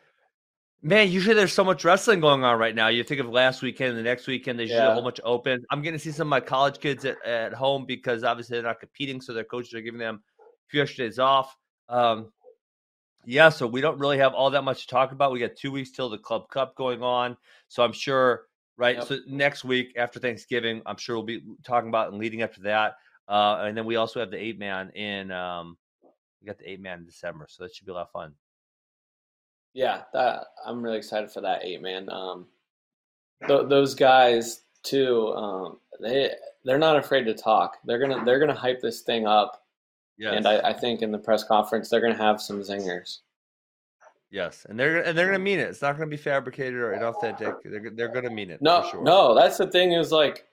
man, usually there's so much wrestling going on right now. You think of last weekend, and the next weekend, there's yeah. a whole bunch open. I'm going to see some of my college kids at, at home because obviously they're not competing, so their coaches are giving them a few extra days off. Um, yeah, so we don't really have all that much to talk about. We got two weeks till the Club Cup going on, so I'm sure. Right, yep. so next week after Thanksgiving, I'm sure we'll be talking about and leading up to that. Uh, and then we also have the eight man in. Um, we got the eight man in December, so that should be a lot of fun. Yeah, that I'm really excited for that eight man. Um, th- those guys too. Um, they they're not afraid to talk. They're gonna they're gonna hype this thing up Yes. And I, I think in the press conference they're going to have some zingers. Yes, and they're and they're going to mean it. It's not going to be fabricated or inauthentic. They're they're going to mean it. No, sure. no, that's the thing. Is like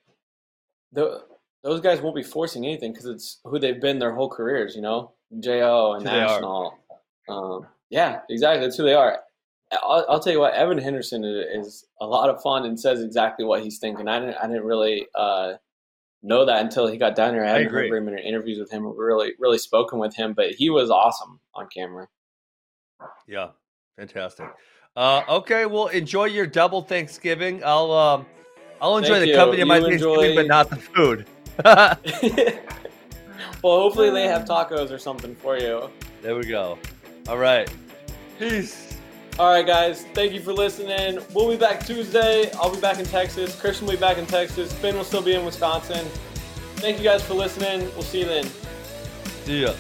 the those guys won't be forcing anything because it's who they've been their whole careers. You know, Jo and National. Um, yeah, exactly. That's who they are. I'll, I'll, tell you what, Evan Henderson is a lot of fun and says exactly what he's thinking. I didn't, I didn't really uh, know that until he got down here. I hadn't heard very many interviews with him, really, really spoken with him, but he was awesome on camera. Yeah, fantastic. Uh, okay, well, enjoy your double Thanksgiving. I'll um, I'll enjoy Thank the you. company of my you Thanksgiving, enjoy... but not the food. [LAUGHS] [LAUGHS] well, hopefully they have [LAUGHS] tacos or something for you. There we go. All right. Peace. All right, guys. Thank you for listening. We'll be back Tuesday. I'll be back in Texas. Christian will be back in Texas. Finn will still be in Wisconsin. Thank you guys for listening. We'll see you then. See ya.